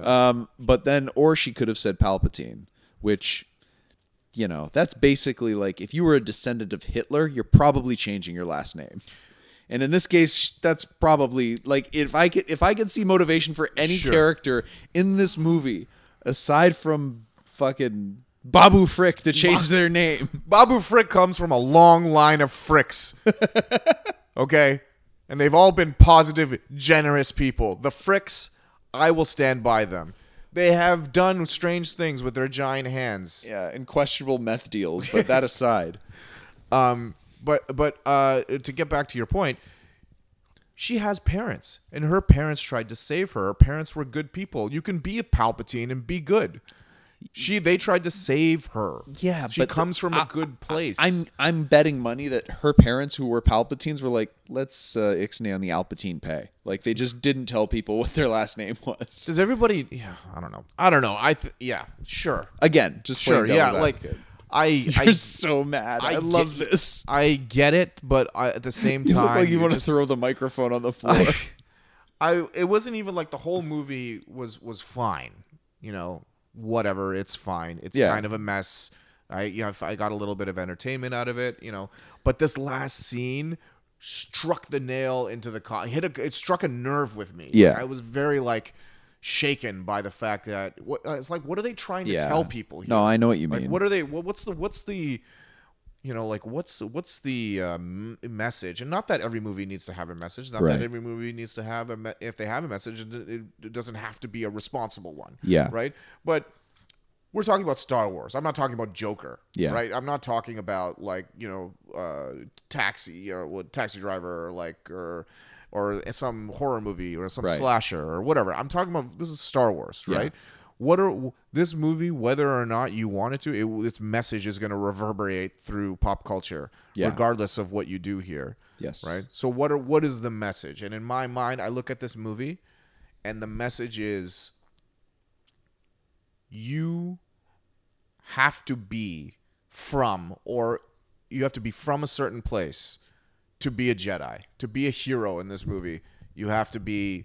Um, but then, or she could have said Palpatine, which, you know, that's basically like if you were a descendant of Hitler, you're probably changing your last name. And in this case, that's probably like if I could if I could see motivation for any Sure. character in this movie aside from fucking Babu Frick to change their name. Babu Frick comes from a long line of Fricks. okay? And they've all been positive, generous people. The Fricks, I will stand by them. They have done strange things with their giant hands. Yeah, and questionable meth deals, but that aside. Um, but but uh, to get back to your point, she has parents, and her parents tried to save her. Her parents were good people. You can be a Palpatine and be good. She they tried to save her. Yeah, she but comes from I- a good place. I'm I'm betting money that her parents, who were Palpatines, were like, let's uh, ixnay on the Alpatine pay. Like they just didn't tell people what their last name was. Does everybody? Yeah, I don't know. I don't know. I th- yeah, sure, Again, just sure. Yeah, like. I You're I so mad. I, I love get- this. I get it, but I, at the same You time, look like you want to throw the microphone on the floor. I, I it wasn't even like the whole movie was was fine. You know, whatever, it's fine. It's Yeah. kind of a mess. I you know I got a little bit of entertainment out of it. You know, but this last scene struck the nail into the co- hit a, it struck a nerve with me. Yeah. I was very like shaken by the fact that what uh, it's like what are they trying to Yeah. tell people here? No, I know what you like mean. what are they what, what's the what's the you know like what's what's the um, message and not that every movie needs to have a message not Right. that every movie needs to have a me- if they have a message it, it, it doesn't have to be a responsible one Yeah. right but we're talking about Star Wars. I'm not talking about Joker. Yeah. Right. I'm not talking about like you know, uh, Taxi or what Taxi Driver or like or or some horror movie or some Right. slasher or whatever. I'm talking about this is Star Wars, Yeah. right? What are this movie, whether or not you want it to, it, its message is going to reverberate through pop culture, Yeah. regardless of what you do here yes. right? So what are what is the message? And in my mind, I look at this movie, and the message is you have to be from or you have to be from a certain place to be a Jedi, to be a hero in this movie. You have to be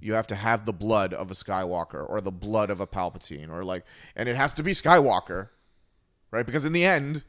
you have to have the blood of a Skywalker or the blood of a Palpatine or like and it has to be Skywalker, right? Because in the end,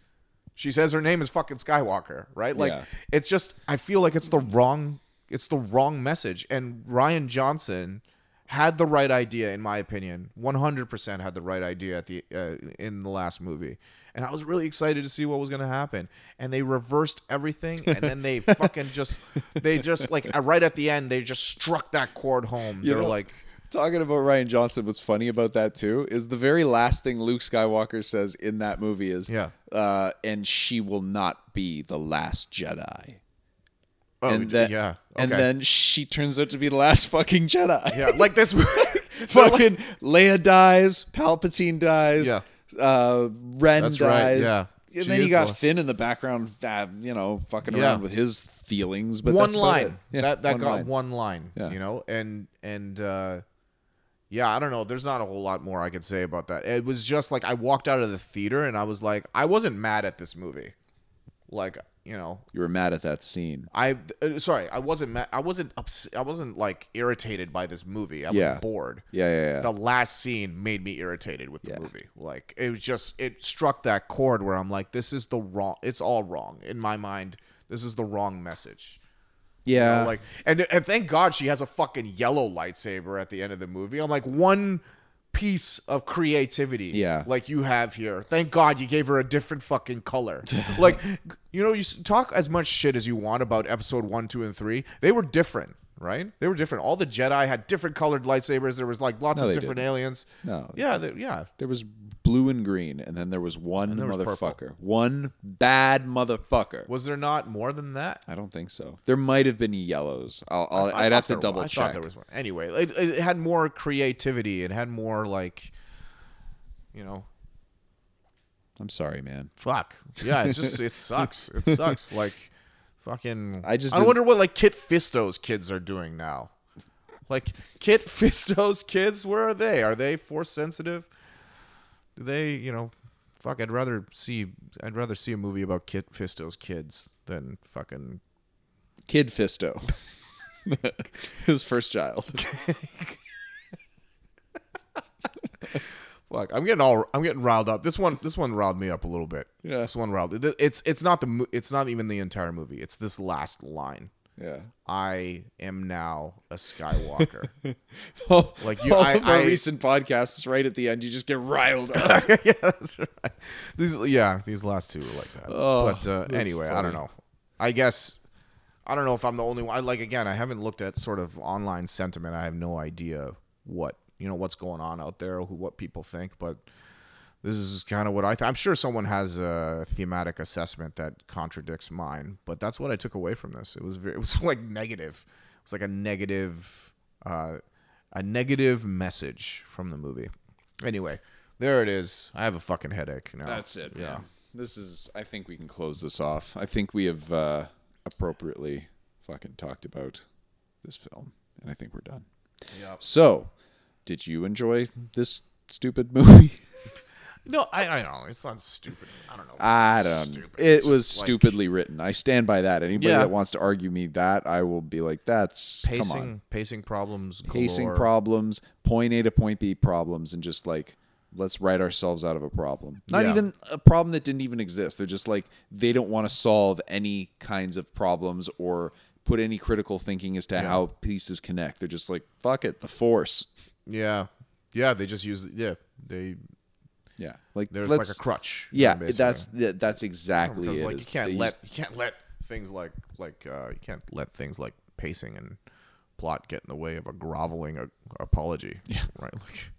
she says her name is fucking Skywalker, right? Like Yeah. it's just I feel like it's the wrong it's the wrong message and Rian Johnson had the right idea in my opinion 100% had the right idea at the uh, in the last movie and I was really excited to see what was going to happen and they reversed everything and then they fucking just they just like right at the end they just struck that chord home You they're know- like Talking about Rian Johnson, what's funny about that too is the very last thing Luke Skywalker says in that movie is, Yeah. uh, and she will not be the last Jedi. oh and then, yeah and then she turns out to be the last fucking Jedi. yeah like this fucking Leia dies, Palpatine dies, Yeah. Uh, Ren That's dies. right, yeah. And She then you got Finn in the background, uh, you know, fucking Yeah. around with his feelings. But one line. Yeah, that that one got line. one line Yeah. you know and and uh yeah i don't know there's not a whole lot more i could say about that it was just like i walked out of the theater and i was like i wasn't mad at this movie like you know You were mad at that scene. i uh, sorry i wasn't mad i wasn't ups- i wasn't like irritated by this movie i was Yeah. bored Yeah, yeah, yeah. the last scene made me irritated with the Yeah. movie. Like it was just it struck that chord where I'm like, this is the wrong. It's all wrong in my mind. this is the wrong message. Yeah. You know, like and and thank God she has a fucking yellow lightsaber at the end of the movie. I'm like one piece of creativity Yeah. like you have here. Thank God you gave her a different fucking color. like you know, you talk as much shit as you want about episode 1, 2 and 3. They were different, right? They were different. All the Jedi had different colored lightsabers. There was like lots No, of different didn't. aliens. No. Yeah, they, yeah. There was blue and green, and then there was one there was purple. motherfucker. One bad motherfucker. Was there not more than that? I don't think so. There might have been yellows. I'll, I'll, I I'd have to there double was. check. I thought there was one. Anyway, it, it had more creativity. It had more like, you know, I'm sorry, man. fuck. Yeah, it's just it sucks. It sucks. Like, fucking. I just I didn't- wonder what like Kit Fisto's kids are doing now. Like Kit Fisto's kids, where are they? Are they force sensitive? Do they, you know, fuck? I'd rather see. I'd rather see a movie about Kit Fisto's kids than fucking Kid Fisto. His first child. Fuck, I'm getting all I'm getting riled up. This one this one riled me up a little bit. Yeah. This one riled. It's it's not the it's not even the entire movie. It's this last line. Yeah. I am now a Skywalker. like you- all I- of our I- recent podcasts, right at the end, you just get riled up. yeah, that's right. These yeah, these last two were like that. Oh, but uh, anyway, I don't know. I guess I don't know if I'm the only one. I like again, I haven't looked at sort of online sentiment. I have no idea what you know what's going on out there, who what people think, but this is kind of what I. Th- I'm sure someone has a thematic assessment that contradicts mine, but that's what I took away from this. It was very, it was like negative. It was like a negative, uh, a negative message from the movie. Anyway, there it is. I have a fucking headache now. That's it. Yeah. Yeah. This is. I think we can close this off. I think we have uh, appropriately fucking talked about this film, and I think we're done. Yeah. So, did you enjoy this stupid movie? No, I, I know it's not stupid. I don't know. I don't. Stupid. It It's was like stupidly written. I stand by that. Anybody Yeah. that wants to argue me that, I will be like, "That's come on." pacing, pacing problems, pacing problems, point A to point B problems, and just like let's write ourselves out of a problem. Not Yeah. even a problem that didn't even exist. They're just like they don't want to solve any kinds of problems or put any critical thinking as to how pieces connect. They're just like fuck it, the force. Yeah, yeah. They just use yeah. They Yeah, like there's let's, like a crutch. Yeah, basically. that's that- that's exactly because it. like you can't let use- you can't let things like like uh, you can't let things like pacing and plot get in the way of a groveling a, apology. Yeah, right. Like,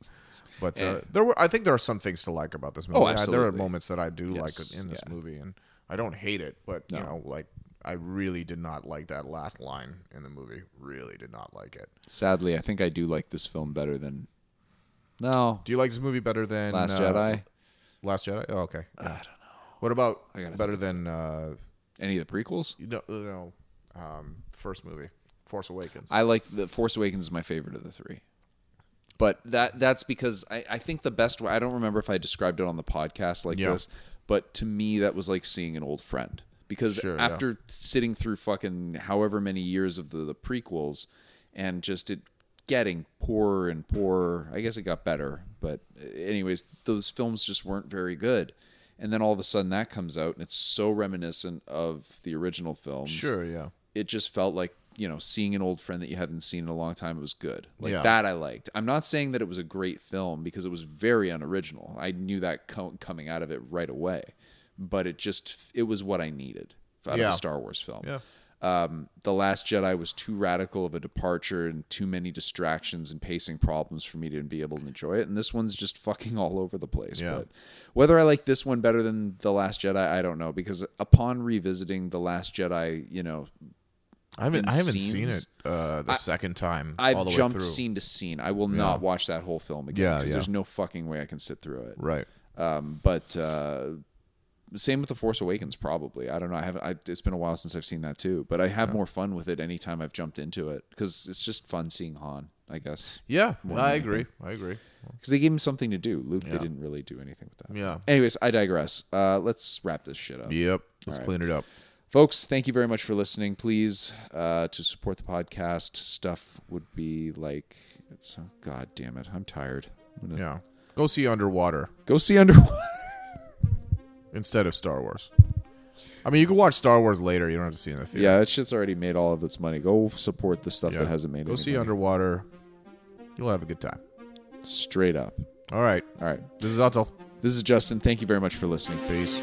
but uh, there were I think there are some things to like about this movie. Oh, I- there are moments that I do like in this yeah. movie, and I don't hate it, but you know, like I really did not like that last line in the movie. Really did not like it. Sadly, I think I do like this film better than. No, Do you like this movie better than Last uh, Jedi. Last Jedi. Oh, okay. I don't know. What about better than uh, Any of the prequels? you know, know um, first movie, Force Awakens? I like the Force Awakens is my favorite of the three. But that that's because I, I think the best way I don't remember if I described it on the podcast like Yeah. this, but to me that was like seeing an old friend. Because Sure, yeah. after sitting through fucking however many years of the, the prequels and just it getting poorer and poorer, I guess it got better. But anyways, those films just weren't very good. And then all of a sudden that comes out and it's so reminiscent of the original films sure, yeah. it just felt like you know seeing an old friend that you hadn't seen in a long time it was good like Yeah. that i liked i'm not saying that it was a great film because it was very unoriginal i knew that co- coming out of it right away but it just it was what i needed out Yeah. of a star wars film Yeah. Um, the last jedi was too radical of a departure and too many distractions and pacing problems for me to be able to enjoy it and this one's just fucking all over the place Yeah. but whether i like this one better than the last jedi i don't know because upon revisiting the last jedi you know I haven't I haven't seen it uh, the second time. I've the way jumped scene to scene. I will not watch that whole film again Yeah, because yeah. there's no fucking way I can sit through it. Right. Um, but uh, same with the Force Awakens, probably. I don't know. I haven't. I, it's been a while since I've seen that too. But I have more fun with it anytime I've jumped into it because it's just fun seeing Han. I guess Yeah, More I agree. I agree. because they gave him something to do. Luke, they didn't really do anything with that. Yeah. Anyways, I digress. Uh, let's wrap this shit up. Yep. Let's right. clean it up. Folks, thank you very much for listening. Please, uh, to support the podcast, stuff would be like, so, God damn it, I'm tired. I'm gonna Yeah. Go see Underwater go see Underwater. instead of Star Wars. I mean, you can watch Star Wars later. You don't have to see it in the theater. Yeah, that shit's already made all of its money. Go support the stuff Yeah. that hasn't made Go any see money. Underwater. You'll have a good time. Straight up. All right. All right. This is Otto. This is Justin. Thank you very much for listening. Peace.